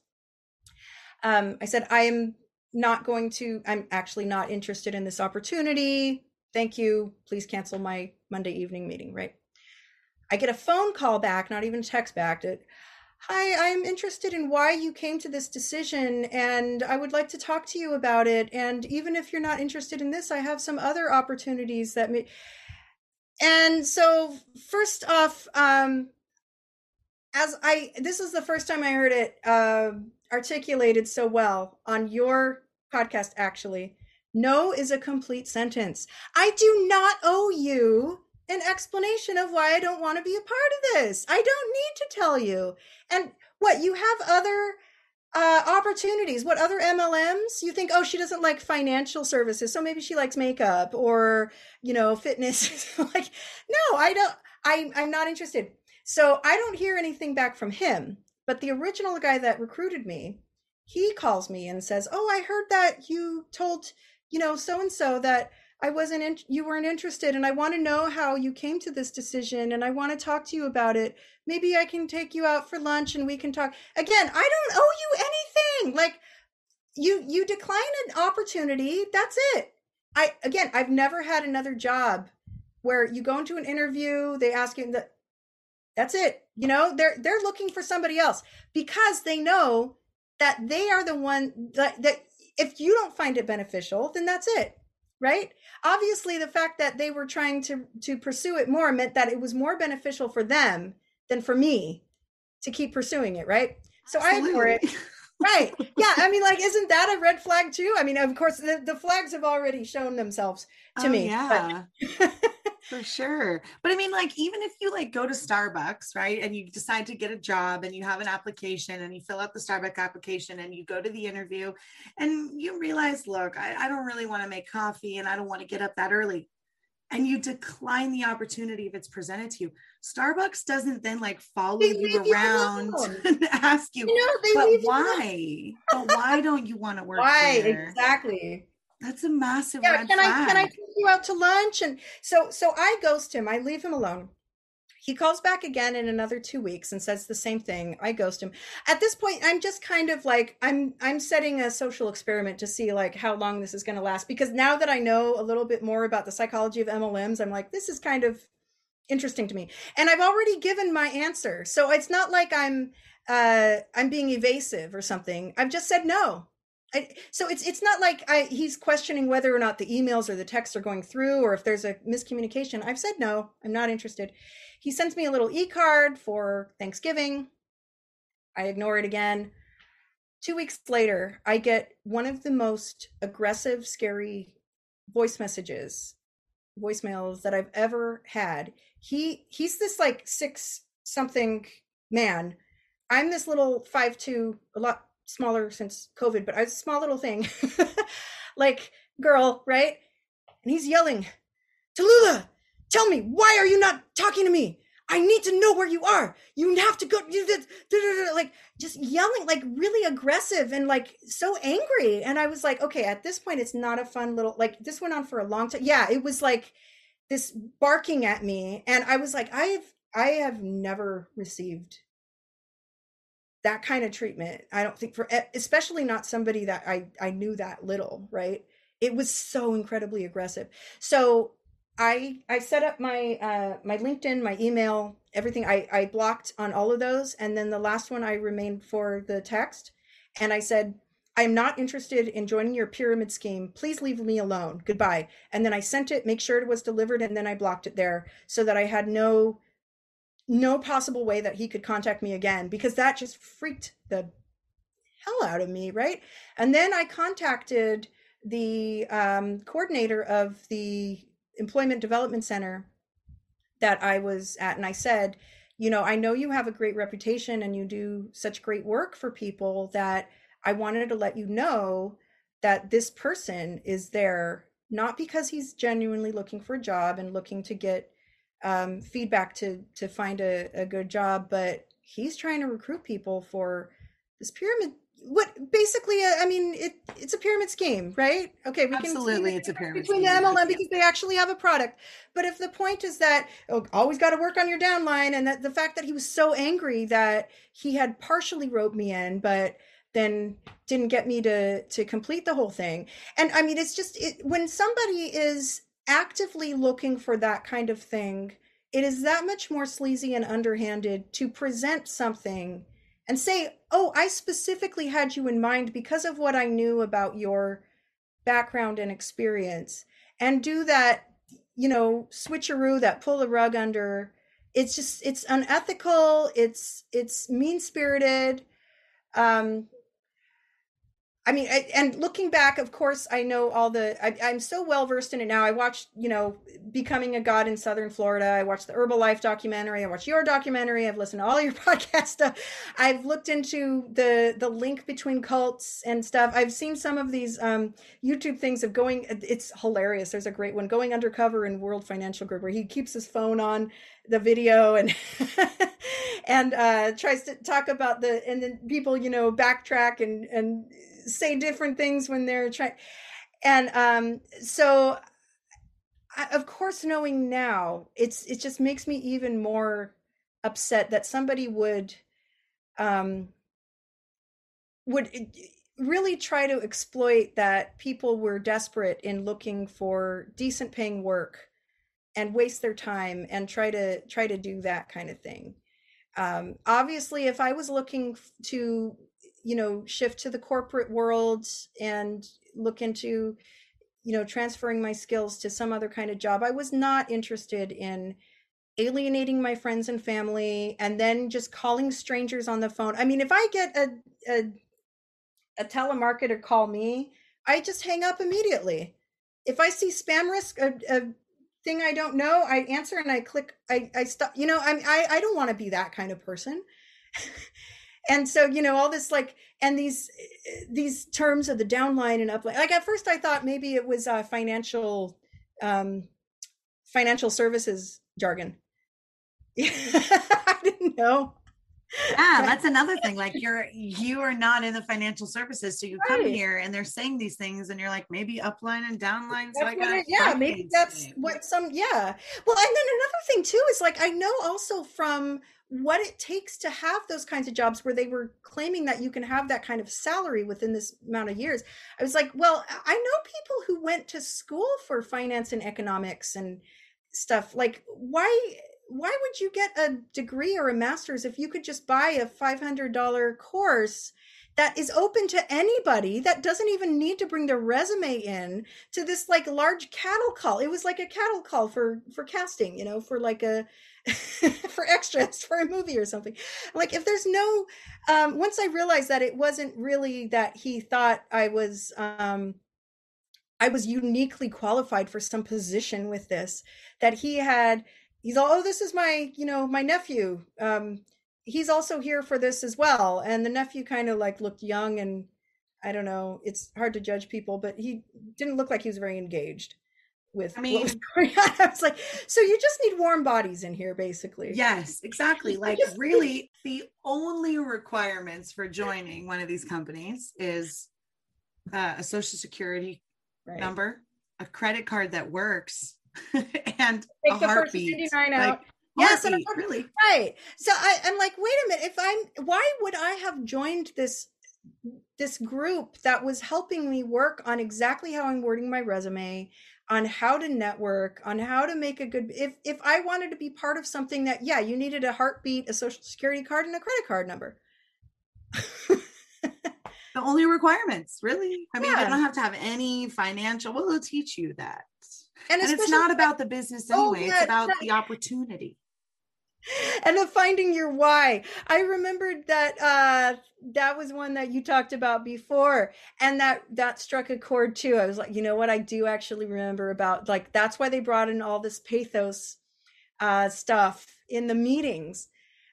Um, I said, I am not going to, I'm actually not interested in this opportunity. Thank you. Please cancel my Monday evening meeting, right? I get a phone call back, not even text back. To, Hi, I'm interested in why you came to this decision, and I would like to talk to you about it. And even if you're not interested in this, I have some other opportunities that may. And so, first off, um, as I this is the first time I heard it uh, articulated so well on your podcast. Actually, no is a complete sentence. I do not owe you an explanation of why I don't want to be a part of this. I don't need to tell you. And what you have other uh, opportunities. What other MLMs? You think, oh, she doesn't like financial services, so maybe she likes makeup or you know fitness. like, no, I don't. I I'm not interested. So I don't hear anything back from him. But the original guy that recruited me, he calls me and says, "Oh, I heard that you told you know so and so that I wasn't in, you weren't interested and I want to know how you came to this decision and I want to talk to you about it. Maybe I can take you out for lunch and we can talk. Again, I don't owe you anything. Like you you decline an opportunity, that's it. I again, I've never had another job where you go into an interview, they ask you that that's it. You know, they're they're looking for somebody else because they know that they are the one that, that if you don't find it beneficial, then that's it right? Obviously the fact that they were trying to to pursue it more meant that it was more beneficial for them than for me to keep pursuing it right? So Absolutely. i ignore it. Right. Yeah i mean like isn't that a red flag too? I mean of course the, the flags have already shown themselves to oh, me yeah for sure. But i mean like even if you like go to starbucks right and you decide to get a job and you have an application and you fill out the starbucks application and you go to the interview and you realize look i, I don't really want to make coffee and i don't want to get up that early and you decline the opportunity if it's presented to you starbucks doesn't then like follow they you around and ask you no, but why? But why don't you want to work why? there? exactly that's a massive yeah, can flag. I can I take you out to lunch? And so so I ghost him. I leave him alone. he calls back again in another two weeks and says the same thing i ghost him at this point i'm just kind of like i'm i'm setting a social experiment to see like how long this is going to last because now that i know a little bit more about the psychology of mlms i'm like this is kind of interesting to me and i've already given my answer so it's not like i'm uh i'm being evasive or something i've just said no I, so it's it's not like I, he's questioning whether or not the emails or the texts are going through or if there's a miscommunication. I've said no, I'm not interested. He sends me a little e-card for Thanksgiving. I ignore it again. 2 weeks later, I get one of the most aggressive, scary voice messages, voicemails that I've ever had. He he's this like 6 something man. I'm this little five two, a lot smaller since COVID, but I was a small little thing, like girl, right? And he's yelling, Tallulah, tell me, why are you not talking to me? I need to know where you are. You have to go. Like just yelling, like really aggressive and like so angry. And I was like, okay, at this point, it's not a fun little, like this went on for a long time. Yeah, it was like this barking at me. And I was like, I have, I have never received that kind of treatment i don't think for especially not somebody that i i knew that little right? It was so incredibly aggressive. So i i set up my uh my linkedin my email everything. I i blocked on all of those and then the last one i remained for the text and i said i'm not interested in joining your pyramid scheme. Please leave me alone. Goodbye. And then i sent it make sure it was delivered and then i blocked it there so that i had no no possible way that he could contact me again because that just freaked the hell out of me, right? And then I contacted the um, coordinator of the Employment Development Center that I was at, and I said, you know, I know you have a great reputation and you do such great work for people that I wanted to let you know that this person is there not because he's genuinely looking for a job and looking to get um, feedback to to find a, a good job, but he's trying to recruit people for this pyramid what basically uh, i mean it it's a pyramid scheme right? Okay we can absolutely it's a pyramid between scheme. the mlm because they actually have a product. But if the point is that oh, always got to work on your downline and that the fact that he was so angry that he had partially roped me in but then didn't get me to to complete the whole thing. And i mean it's just it, when somebody is actively looking for that kind of thing, it is that much more sleazy and underhanded to present something and say, Oh, I specifically had you in mind because of what I knew about your background and experience, and do that, you know, switcheroo that pull the rug under. It's just, it's unethical. It's, it's mean spirited. Um, I mean, I, and looking back, of course, I know all the. I, am so well versed in it now. I watched, you know, Becoming a God in Southern Florida. I watched the Herbalife documentary. I watched your documentary. I've listened to all your podcast stuff. I've looked into the the link between cults and stuff. I've seen some of these um, YouTube things of going. It's hilarious. There's a great one going undercover in World Financial Group where he keeps his phone on the video and and uh, tries to talk about the and then people you know backtrack and and say different things when they're trying and um so I, of course knowing now it's it just makes me even more upset that somebody would um would eh, really try to exploit that people were desperate in looking for decent paying work and waste their time and try to try to do that kind of thing. Um, obviously if i was looking to you know shift to the corporate world and look into you know transferring my skills to some other kind of job. I was not interested in alienating my friends and family and then just calling strangers on the phone. I mean if i get a a, a telemarketer call me i just hang up immediately. If i see spam risk a, a thing i don't know i answer and i click i i stop you know i i, I don't want to be that kind of person and so you know all this like and these these terms of the downline and upline like at first i thought maybe it was uh financial um financial services jargon. I didn't know yeah that's another thing like you're you are not in the financial services so you come right. here and they're saying these things and you're like maybe upline and downline so it, yeah maybe that's things. what some yeah well and then another thing too is like i know also from what it takes to have those kinds of jobs where they were claiming that you can have that kind of salary within this amount of years i was like well i know people who went to school for finance and economics and stuff like why why would you get a degree or a master's if you could just buy a $500 course that is open to anybody that doesn't even need to bring their resume in to this like large cattle call? It was like a cattle call for for casting you know for like a for extras for a movie or something. Like if there's no um once i realized that it wasn't really that he thought i was um i was uniquely qualified for some position with this that he had he's all oh this is my you know my nephew um he's also here for this as well and the nephew kind of like looked young and i don't know it's hard to judge people but he didn't look like he was very engaged with I mean, what was going on. I was like, so you just need warm bodies in here, basically. Yes, exactly. Like, really, the only requirements for joining one of these companies is uh, a social security right. number, a credit card that works, and Take a heartbeat. Like, yes, and really right. So I, I'm like, wait a minute. If I'm, why would I have joined this this group that was helping me work on exactly how I'm wording my resume, on how to network, on how to make a good if if I wanted to be part of something that yeah, you needed a heartbeat, a social security card and a credit card number. the only requirements, really. I mean, yeah. I don't have to have any financial. Well, they'll teach you that. And, and it's not about the business oh, anyway. Oh, yeah, it's about the opportunity. And of finding your why. I remembered that uh that was one that you talked about before and that that struck a chord too. I was like, you know what I do actually remember about like that's why they brought in all this pathos uh stuff in the meetings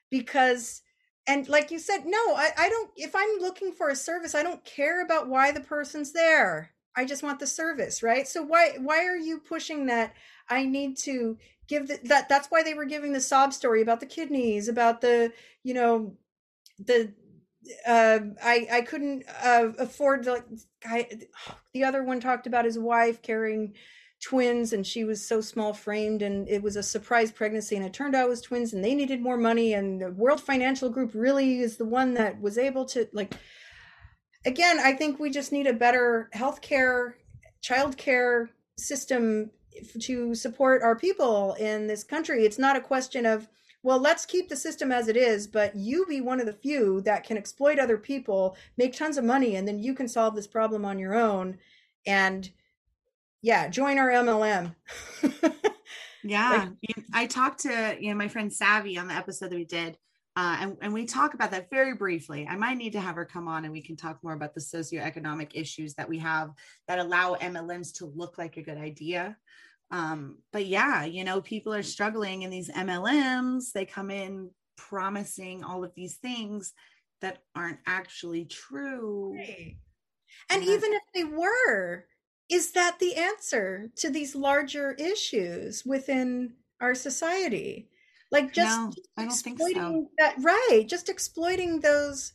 because and like you said no I, I don't if i'm looking for a service i don't care about why the person's there i just want the service right? So why why are you pushing that i need to give the, that that's why they were giving the sob story about the kidneys about the you know the uh, I I couldn't uh, afford like I, the other one talked about his wife carrying twins and she was so small framed and it was a surprise pregnancy and it turned out it was twins and they needed more money and the world financial group really is the one that was able to like again i think we just need a better healthcare childcare system to support our people in this country it's not a question of well let's keep the system as it is but you be one of the few that can exploit other people make tons of money and then you can solve this problem on your own and yeah, join our MLM. yeah. Like, I talked to, you know, my friend Savvy on the episode that we did. Uh, and, and we talk about that very briefly. I might need to have her come on and we can talk more about the socioeconomic issues that we have that allow MLMs to look like a good idea. Um, but yeah, you know, people are struggling in these MLMs. They come in promising all of these things that aren't actually true. Right. And, and even if they were, is that the answer to these larger issues within our society like just, no, I don't exploiting think so. that right just exploiting those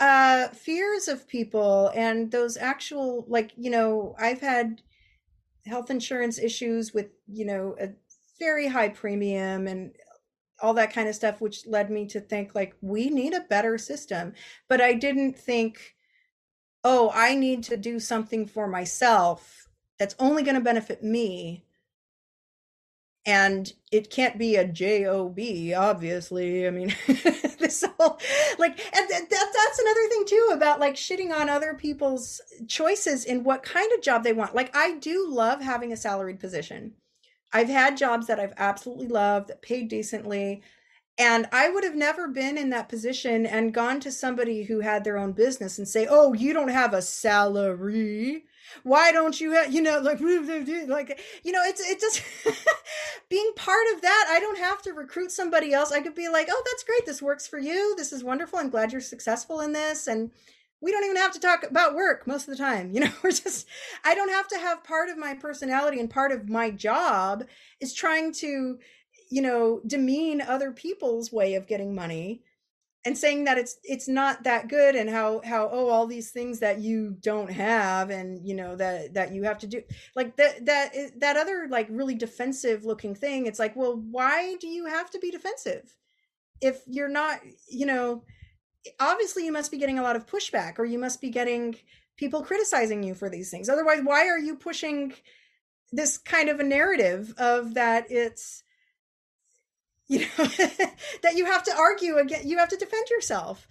uh fears of people and those actual like you know i've had health insurance issues with you know a very high premium and all that kind of stuff which led me to think like we need a better system but i didn't think oh, I need to do something for myself that's only going to benefit me. And it can't be a job, obviously. I mean, this whole like, and that, that's another thing too about like shitting on other people's choices in what kind of job they want. Like, I do love having a salaried position. I've had jobs that I've absolutely loved that paid decently and I would have never been in that position and gone to somebody who had their own business and say, "Oh, you don't have a salary. Why don't you have, you know, like, like, you know, it's it just being part of that. I don't have to recruit somebody else. I could be like, "Oh, that's great. This works for you. This is wonderful. I'm glad you're successful in this." And we don't even have to talk about work most of the time. You know, we're just, I don't have to have part of my personality and part of my job is trying to you know, demean other people's way of getting money and saying that it's it's not that good and how how oh all these things that you don't have and you know that that you have to do like that that eh, that other like really defensive looking thing it's like well why do you have to be defensive? If you're not you know eh, obviously you must be getting a lot of pushback or you must be getting people criticizing you for these things. Otherwise why are you pushing this kind of a narrative of that it's you know that you have to argue again you have to defend yourself.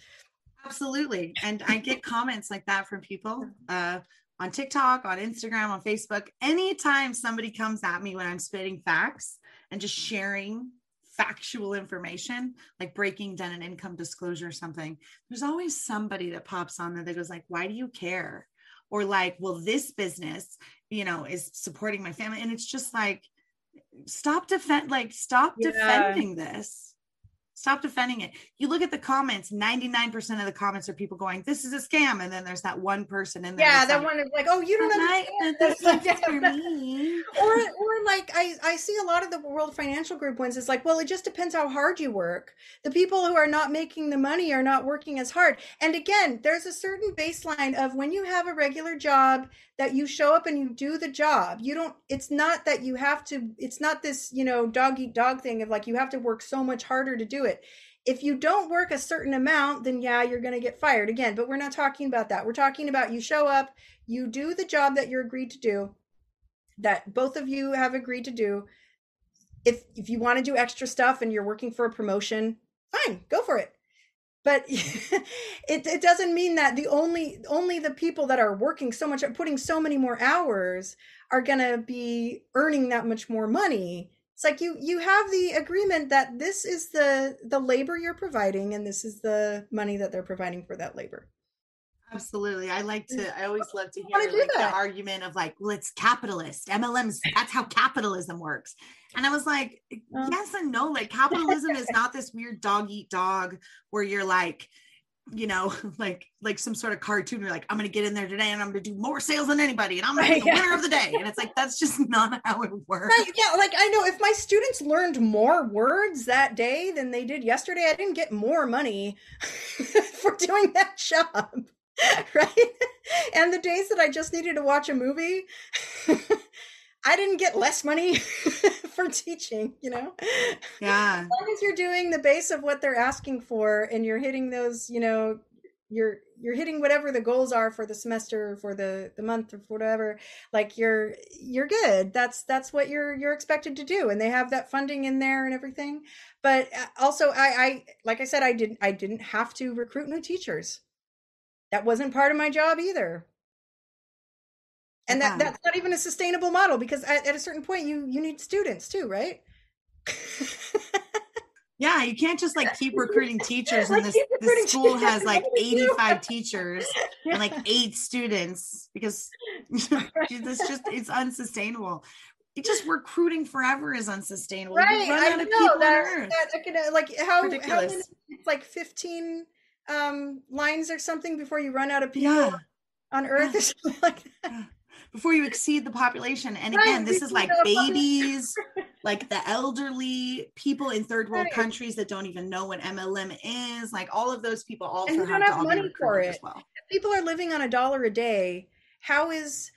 Absolutely. And i get comments like that from people uh, on tiktok on instagram on facebook. Anytime somebody comes at me when i'm spitting facts and just sharing factual information like breaking down an income disclosure or something there's always somebody that pops on there that goes like why do you care? Or like well this business you know is supporting my family. And it's just like stop defend like stop yeah. defending this stop defending it. You look at the comments 99% of the comments are people going this is a scam and then there's that one person in there yeah that like, one is like oh you don't understand. this like, for me. Or or like i i see a lot of the world financial group ones it's like well it just depends how hard you work. The people who are not making the money are not working as hard. And again there's a certain baseline of when you have a regular job that you show up and you do the job you don't it's not that you have to it's not this you know dog eat dog thing of like you have to work so much harder to do it if you don't work a certain amount then yeah you're going to get fired. Again but we're not talking about that. We're talking about you show up you do the job that you're agreed to do that both of you have agreed to do. If if you want to do extra stuff and you're working for a promotion fine go for it. But it, it doesn't mean that the only only the people that are working so much putting so many more hours are going to be earning that much more money it's like you you have the agreement that this is the the labor you're providing and this is the money that they're providing for that labor Absolutely. I like to, I always love to hear like, the argument of like, well, it's capitalist. MLMs, that's how capitalism works. And I was like, um, yes and no. Like, capitalism is not this weird dog eat dog where you're like, you know, like like some sort of cartoon. You're like, I'm gonna get in there today and I'm gonna do more sales than anybody, and I'm gonna be the winner of the day. And it's like that's just not how it works. Right, yeah, like I know if my students learned more words that day than they did yesterday, I didn't get more money for doing that job. right? And the days that I just needed to watch a movie, I didn't get less money for teaching, you know? Yeah. As long as you're doing the base of what they're asking for and you're hitting those, you know, you're you're hitting whatever the goals are for the semester for the the month or whatever like you're you're good that's that's what you're you're expected to do and they have that funding in there and everything but uh, also i i like i said i didn't i didn't have to recruit new teachers that wasn't part of my job either and that that's not even a sustainable model because at, at a certain point you you need students too right yeah you can't just like keep recruiting teachers and this, this school has like 85 teachers and like eight students because this just it's unsustainable it just recruiting forever is unsustainable. Right, I know that, that, like how, how many, it's like 15 um lines or something before you run out of people yeah. on earth yeah. or something like that. Before you exceed the population. And again, right. this is like babies, like the elderly, people in third world right. countries that don't even know what MLM is, like all of those people also and have, don't have money for it. Well. People are living on a dollar a day. How is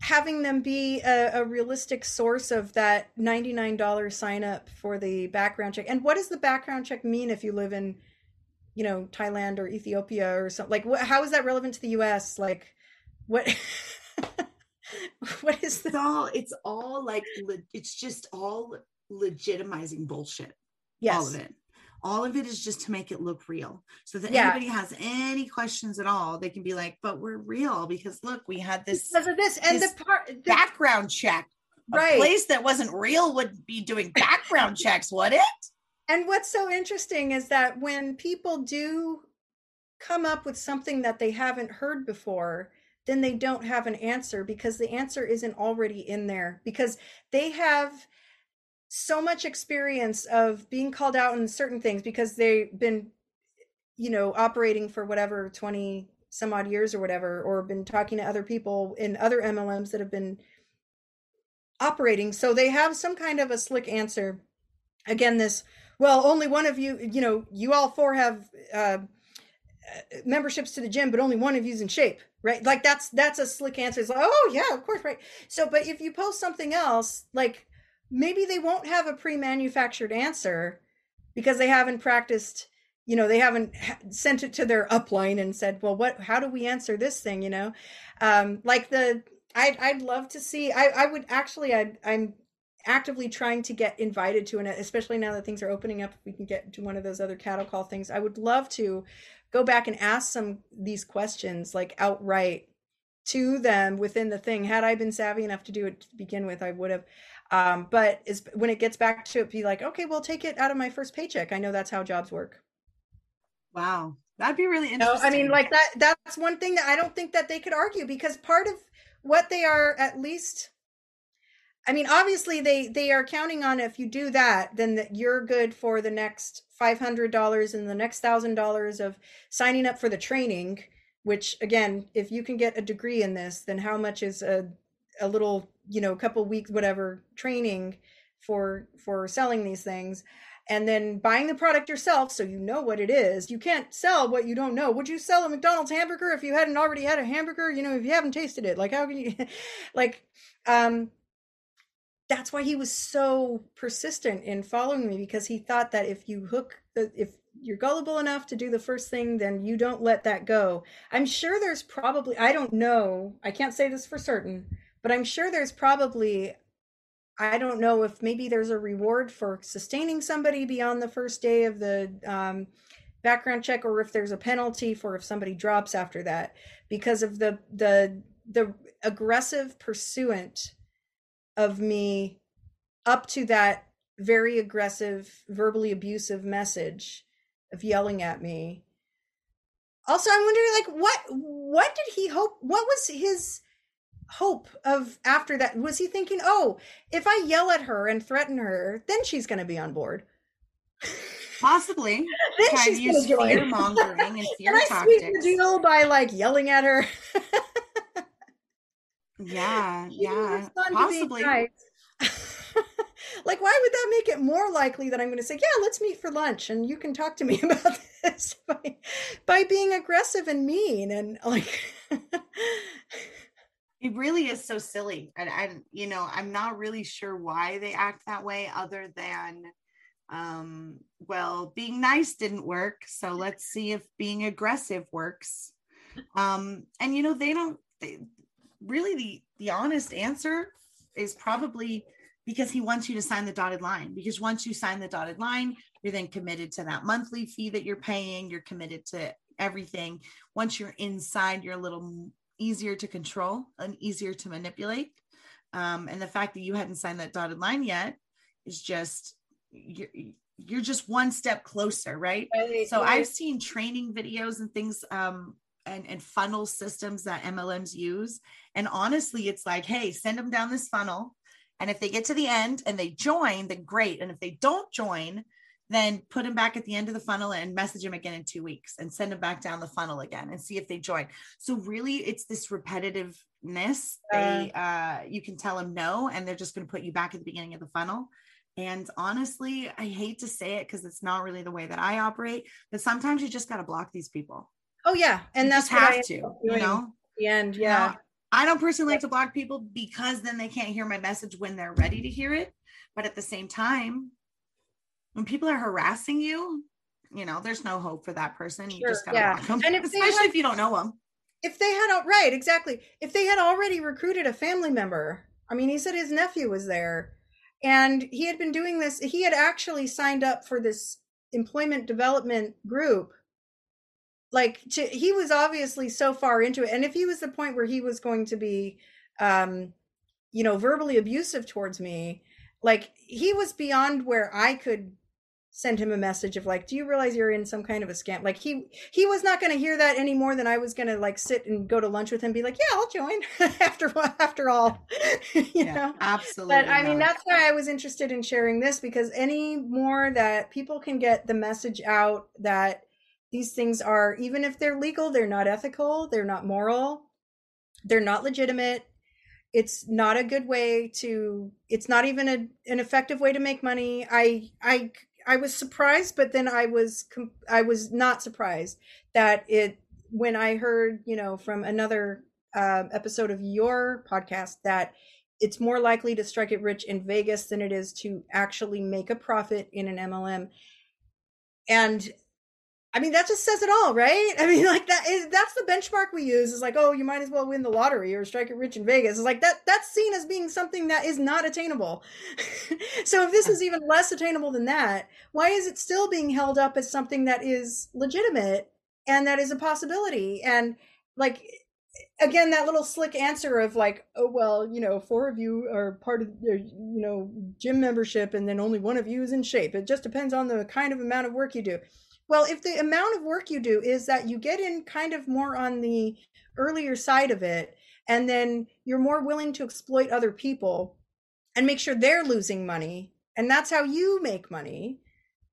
having them be a, a, realistic source of that $99 sign up for the background check and what does the background check mean if you live in you know Thailand or Ethiopia or something like what, how is that relevant to the US like what what is the- it's all it's all like it's just all legitimizing bullshit. Yes all of it. All of it is just to make it look real. So that yeah. anybody has any questions at all they can be like but we're real because look we had this because of this and this the part the background check. A right. place that wasn't real would be doing background checks would it? And what's so interesting is that when people do come up with something that they haven't heard before, then they don't have an answer because the answer isn't already in there because they have so much experience of being called out on certain things because they've been you know operating for whatever 20 some odd years or whatever or been talking to other people in other MLMs that have been operating. So they have some kind of a slick answer. Again this well, only one of you, you know, you all four have uh, memberships to the gym, but only one of you's in shape, right? Like that's that's a slick answer. It's like, oh yeah, of course, right. So, but if you post something else, like maybe they won't have a pre-manufactured answer because they haven't practiced you know they haven't sent it to their upline and said well what how do we answer this thing you know um like the i'd i'd love to see i i would actually i i'm actively trying to get invited to an especially now that things are opening up we can get to one of those other cattle call things i would love to go back and ask some these questions like outright to them within the thing. Had i been savvy enough to do it to begin with i would have um, but is when it gets back to it be like okay well take it out of my first paycheck. I know that's how jobs work. Wow. That'd be really interesting no, i mean like that that's one thing that i don't think that they could argue because part of what they are at least I mean, obviously they they are counting on if you do that, then that you're good for the next five hundred dollars and the next thousand dollars of signing up for the training. Which again, if you can get a degree in this, then how much is a a little you know couple weeks whatever training for for selling these things and then buying the product yourself so you know what it is. You can't sell what you don't know. Would you sell a McDonald's hamburger if you hadn't already had a hamburger? You know, if you haven't tasted it, like how can you like um that's why he was so persistent in following me because he thought that if you hook if you're gullible enough to do the first thing then you don't let that go. I'm sure there's probably i don't know i can't say this for certain but i'm sure there's probably i don't know if maybe there's a reward for sustaining somebody beyond the first day of the um, background check or if there's a penalty for if somebody drops after that because of the the the aggressive pursuant of me up to that very aggressive, verbally abusive message of yelling at me. Also, I'm wondering like what what did he hope what was his hope of after that? Was he thinking, "Oh, if I yell at her and threaten her, then she's going to be on board?" Possibly. then Try she's use fear mongering and fear Can I tactics. the deal by like yelling at her? Yeah, yeah, possibly. like, why would that make it more likely that I'm going to say, "Yeah, let's meet for lunch, and you can talk to me about this" by, by being aggressive and mean and like. it really is so silly, and I, you know, I'm not really sure why they act that way, other than, um, well, being nice didn't work, so let's see if being aggressive works. Um, and you know, they don't. They, really the the honest answer is probably because he wants you to sign the dotted line because once you sign the dotted line you're then committed to that monthly fee that you're paying you're committed to everything. Once you're inside you're a little easier to control and easier to manipulate. Um, and the fact that you hadn't signed that dotted line yet is just you're, you're just one step closer right, right so right. i've seen training videos and things um, and, and funnel systems that MLMs use. And honestly, it's like, hey, send them down this funnel. And if they get to the end and they join, then great. And if they don't join, then put them back at the end of the funnel and message them again in two weeks and send them back down the funnel again and see if they join. So really it's this repetitiveness. They uh you can tell them no and they're just going to put you back at the beginning of the funnel. And honestly, I hate to say it because it's not really the way that I operate, but sometimes you just got to block these people. Oh yeah, and you that's have to, you know. The end, yeah. I don't personally like to block people because then they can't hear my message when they're ready to hear it. But at the same time, when people are harassing you, you know, there's no hope for that person. Sure, you just gotta yeah. block them, and if especially had, if you don't know them. If they had right, exactly. If they had already recruited a family member, I mean, he said his nephew was there, and he had been doing this. He had actually signed up for this employment development group like to, he was obviously so far into it and if he was the point where he was going to be um you know verbally abusive towards me like he was beyond where i could send him a message of like do you realize you're in some kind of a scam? Like he he was not going to hear that any more than i was going to like sit and go to lunch with him be like yeah i'll join after after all you yeah, know? Absolutely but i mean that's why i was interested in sharing this because any more that people can get the message out that these things are even if they're legal they're not ethical they're not moral they're not legitimate it's not a good way to it's not even a, an effective way to make money i i I was surprised, but then I was I was not surprised that it when I heard you know from another uh, episode of your podcast that it's more likely to strike it rich in Vegas than it is to actually make a profit in an MLM. And I mean, that just says it all, right? I mean, like that is that's the benchmark we use. Is like, oh, you might as well win the lottery or strike it rich in Vegas. It's like that that's seen as being something that is not attainable. so if this is even less attainable than that, why is it still being held up as something that is legitimate and that is a possibility? And like again that little slick answer of like oh well you know four of you are part of your you know gym membership and then only one of you is in shape it just depends on the kind of amount of work you do well if the amount of work you do is that you get in kind of more on the earlier side of it and then you're more willing to exploit other people and make sure they're losing money and that's how you make money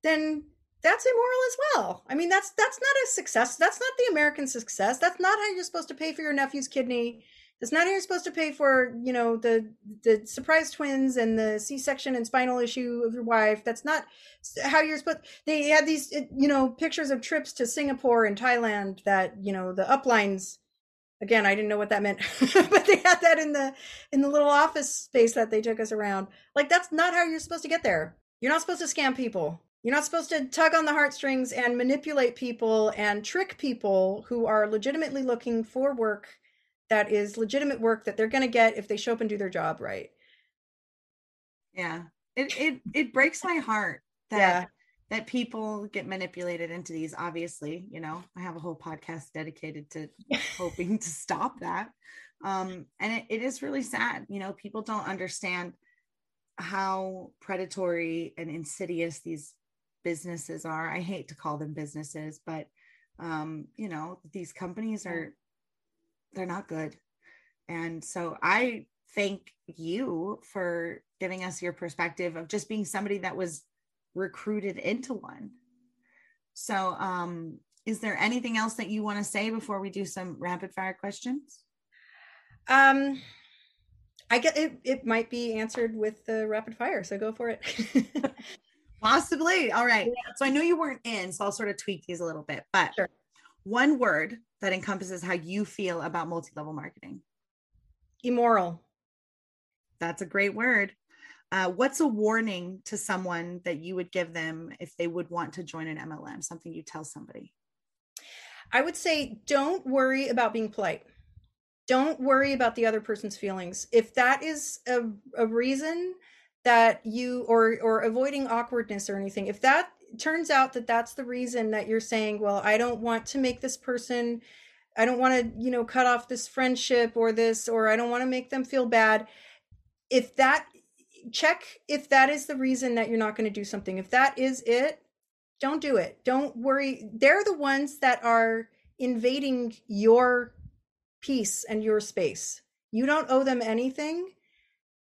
then that's immoral as well. I mean, that's that's not a success. That's not the American success. That's not how you're supposed to pay for your nephew's kidney. That's not how you're supposed to pay for, you know, the the surprise twins and the C-section and spinal issue of your wife. That's not how you're supposed. They had these, you know, pictures of trips to Singapore and Thailand that, you know, the uplines. Again, I didn't know what that meant, but they had that in the in the little office space that they took us around. Like that's not how you're supposed to get there. You're not supposed to scam people. You're not supposed to tug on the heartstrings and manipulate people and trick people who are legitimately looking for work that is legitimate work that they're going to get if they show up and do their job right. Yeah. It it it breaks my heart that yeah. that people get manipulated into these obviously, you know. I have a whole podcast dedicated to hoping to stop that. Um and it, it is really sad, you know, people don't understand how predatory and insidious these businesses are. I hate to call them businesses, but um, you know, these companies are they're not good. And so I thank you for giving us your perspective of just being somebody that was recruited into one. So um is there anything else that you want to say before we do some rapid fire questions? Um I get it it might be answered with the rapid fire, so go for it. Possibly. All right. So I know you weren't in, so I'll sort of tweak these a little bit. But sure. one word that encompasses how you feel about multi level marketing immoral. That's a great word. Uh, what's a warning to someone that you would give them if they would want to join an MLM? Something you tell somebody? I would say don't worry about being polite. Don't worry about the other person's feelings. If that is a, a reason that you or or avoiding awkwardness or anything if that turns out that that's the reason that you're saying well i don't want to make this person i don't want to you know cut off this friendship or this or i don't want to make them feel bad. If that check if that is the reason that you're not going to do something. If that is it don't do it. Don't worry. They're the ones that are invading your peace and your space. You don't owe them anything.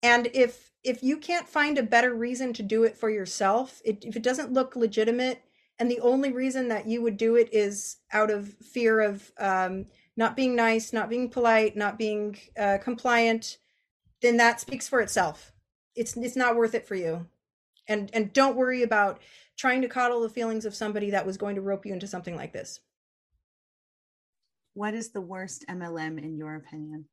And if if you can't find a better reason to do it for yourself, it, if it doesn't look legitimate, and the only reason that you would do it is out of fear of um, not being nice, not being polite, not being uh, compliant, then that speaks for itself. It's it's not worth it for you, and and don't worry about trying to coddle the feelings of somebody that was going to rope you into something like this. What is the worst MLM in your opinion?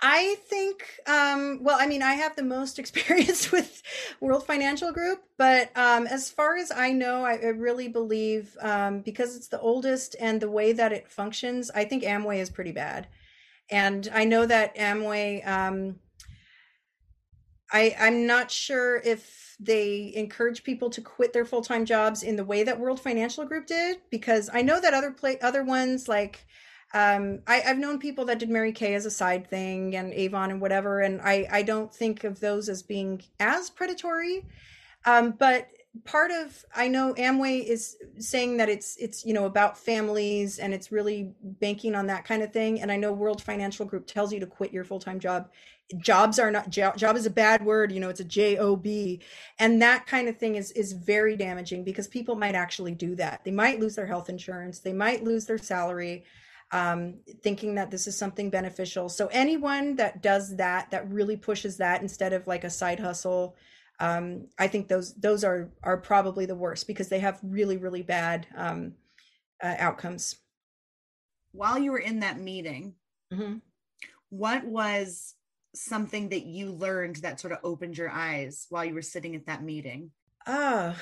I think, um, well, I mean, I have the most experience with World Financial Group, but um, as far as I know, I, I really believe um, because it's the oldest and the way that it functions, I think Amway is pretty bad. And I know that Amway, um, I, I'm not sure if they encourage people to quit their full-time jobs in the way that World Financial Group did, because I know that other play other ones like um, I, have known people that did Mary Kay as a side thing and Avon and whatever, and I, I don't think of those as being as predatory. Um, but part of I know Amway is saying that it's it's you know about families and it's really banking on that kind of thing. And I know World Financial Group tells you to quit your full time job. Jobs are not job, job is a bad word, you know, it's a J O B, and that kind of thing is is very damaging because people might actually do that. They might lose their health insurance, they might lose their salary um, thinking that this is something beneficial. So anyone that does that, that really pushes that instead of like a side hustle, um, I think those those are are probably the worst because they have really really bad um, uh, outcomes. While you were in that meeting, mm-hmm. what was something that you learned that sort of opened your eyes while you were sitting at that meeting? Uh,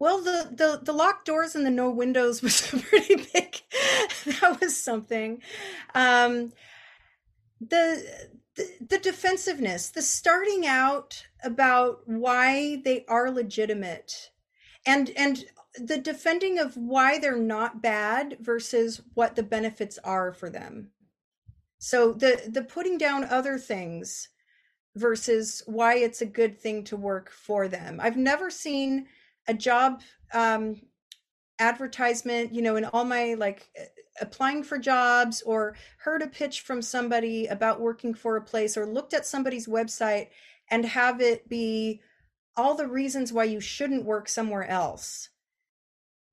well, the, the the locked doors and the no windows was pretty big. that was something. Um, the, the the defensiveness, the starting out about why they are legitimate, and and the defending of why they're not bad versus what the benefits are for them. So the the putting down other things versus why it's a good thing to work for them. I've never seen a job um, advertisement, you know, in all my like applying for jobs or heard a pitch from somebody about working for a place or looked at somebody's website and have it be all the reasons why you shouldn't work somewhere else.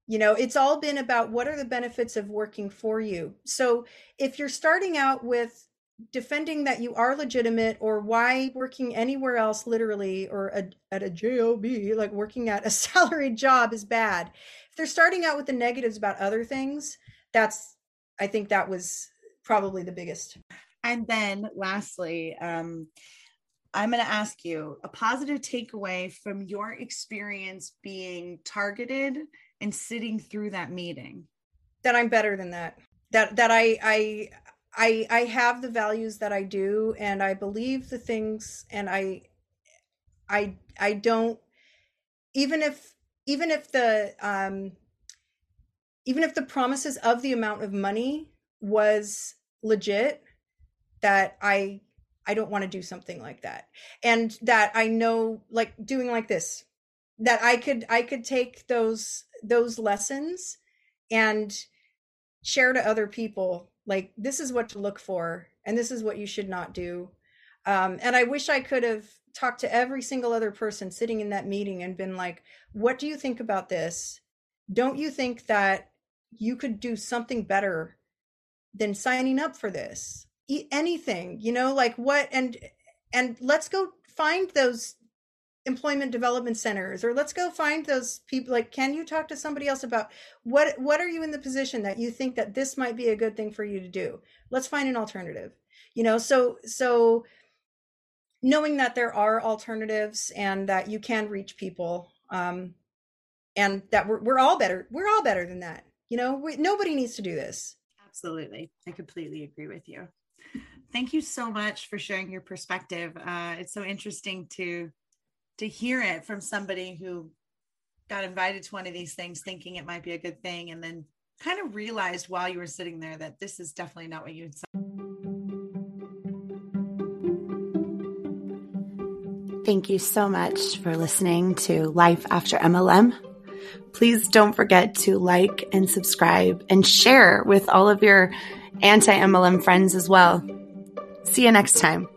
You know, it's all been about what are the benefits of working for you. So if you're starting out with defending that you are legitimate or why working anywhere else literally or a, at a job like working at a salaried job is bad. If they're starting out with the negatives about other things that's i think that was probably the biggest. And then lastly um, i'm going to ask you a positive takeaway from your experience being targeted and sitting through that meeting. That i'm better than that. That that i i I I have the values that I do and I believe the things and I I I don't even if even if the um even if the promises of the amount of money was legit that I I don't want to do something like that. And that I know like doing like this that I could I could take those those lessons and share to other people like this is what to look for and this is what you should not do. Um, and i wish i could have talked to every single other person sitting in that meeting and been like what do you think about this? Don't you think that you could do something better than signing up for this? Anything you know like what and and let's go find those employment development centers or let's go find those people like can you talk to somebody else about what what are you in the position that you think that this might be a good thing for you to do? Let's find an alternative you know? So so knowing that there are alternatives and that you can reach people um and that we're, we're all better we're all better than that you know? We, nobody needs to do this. Absolutely. I completely agree with you. Thank you so much for sharing your perspective. Uh, it's so interesting to to hear it from somebody who got invited to one of these things thinking it might be a good thing and then kind of realized while you were sitting there that this is definitely not what you'd Thank you so much for listening to Life After MLM. Please don't forget to like and subscribe and share with all of your anti MLM friends as well. See you next time.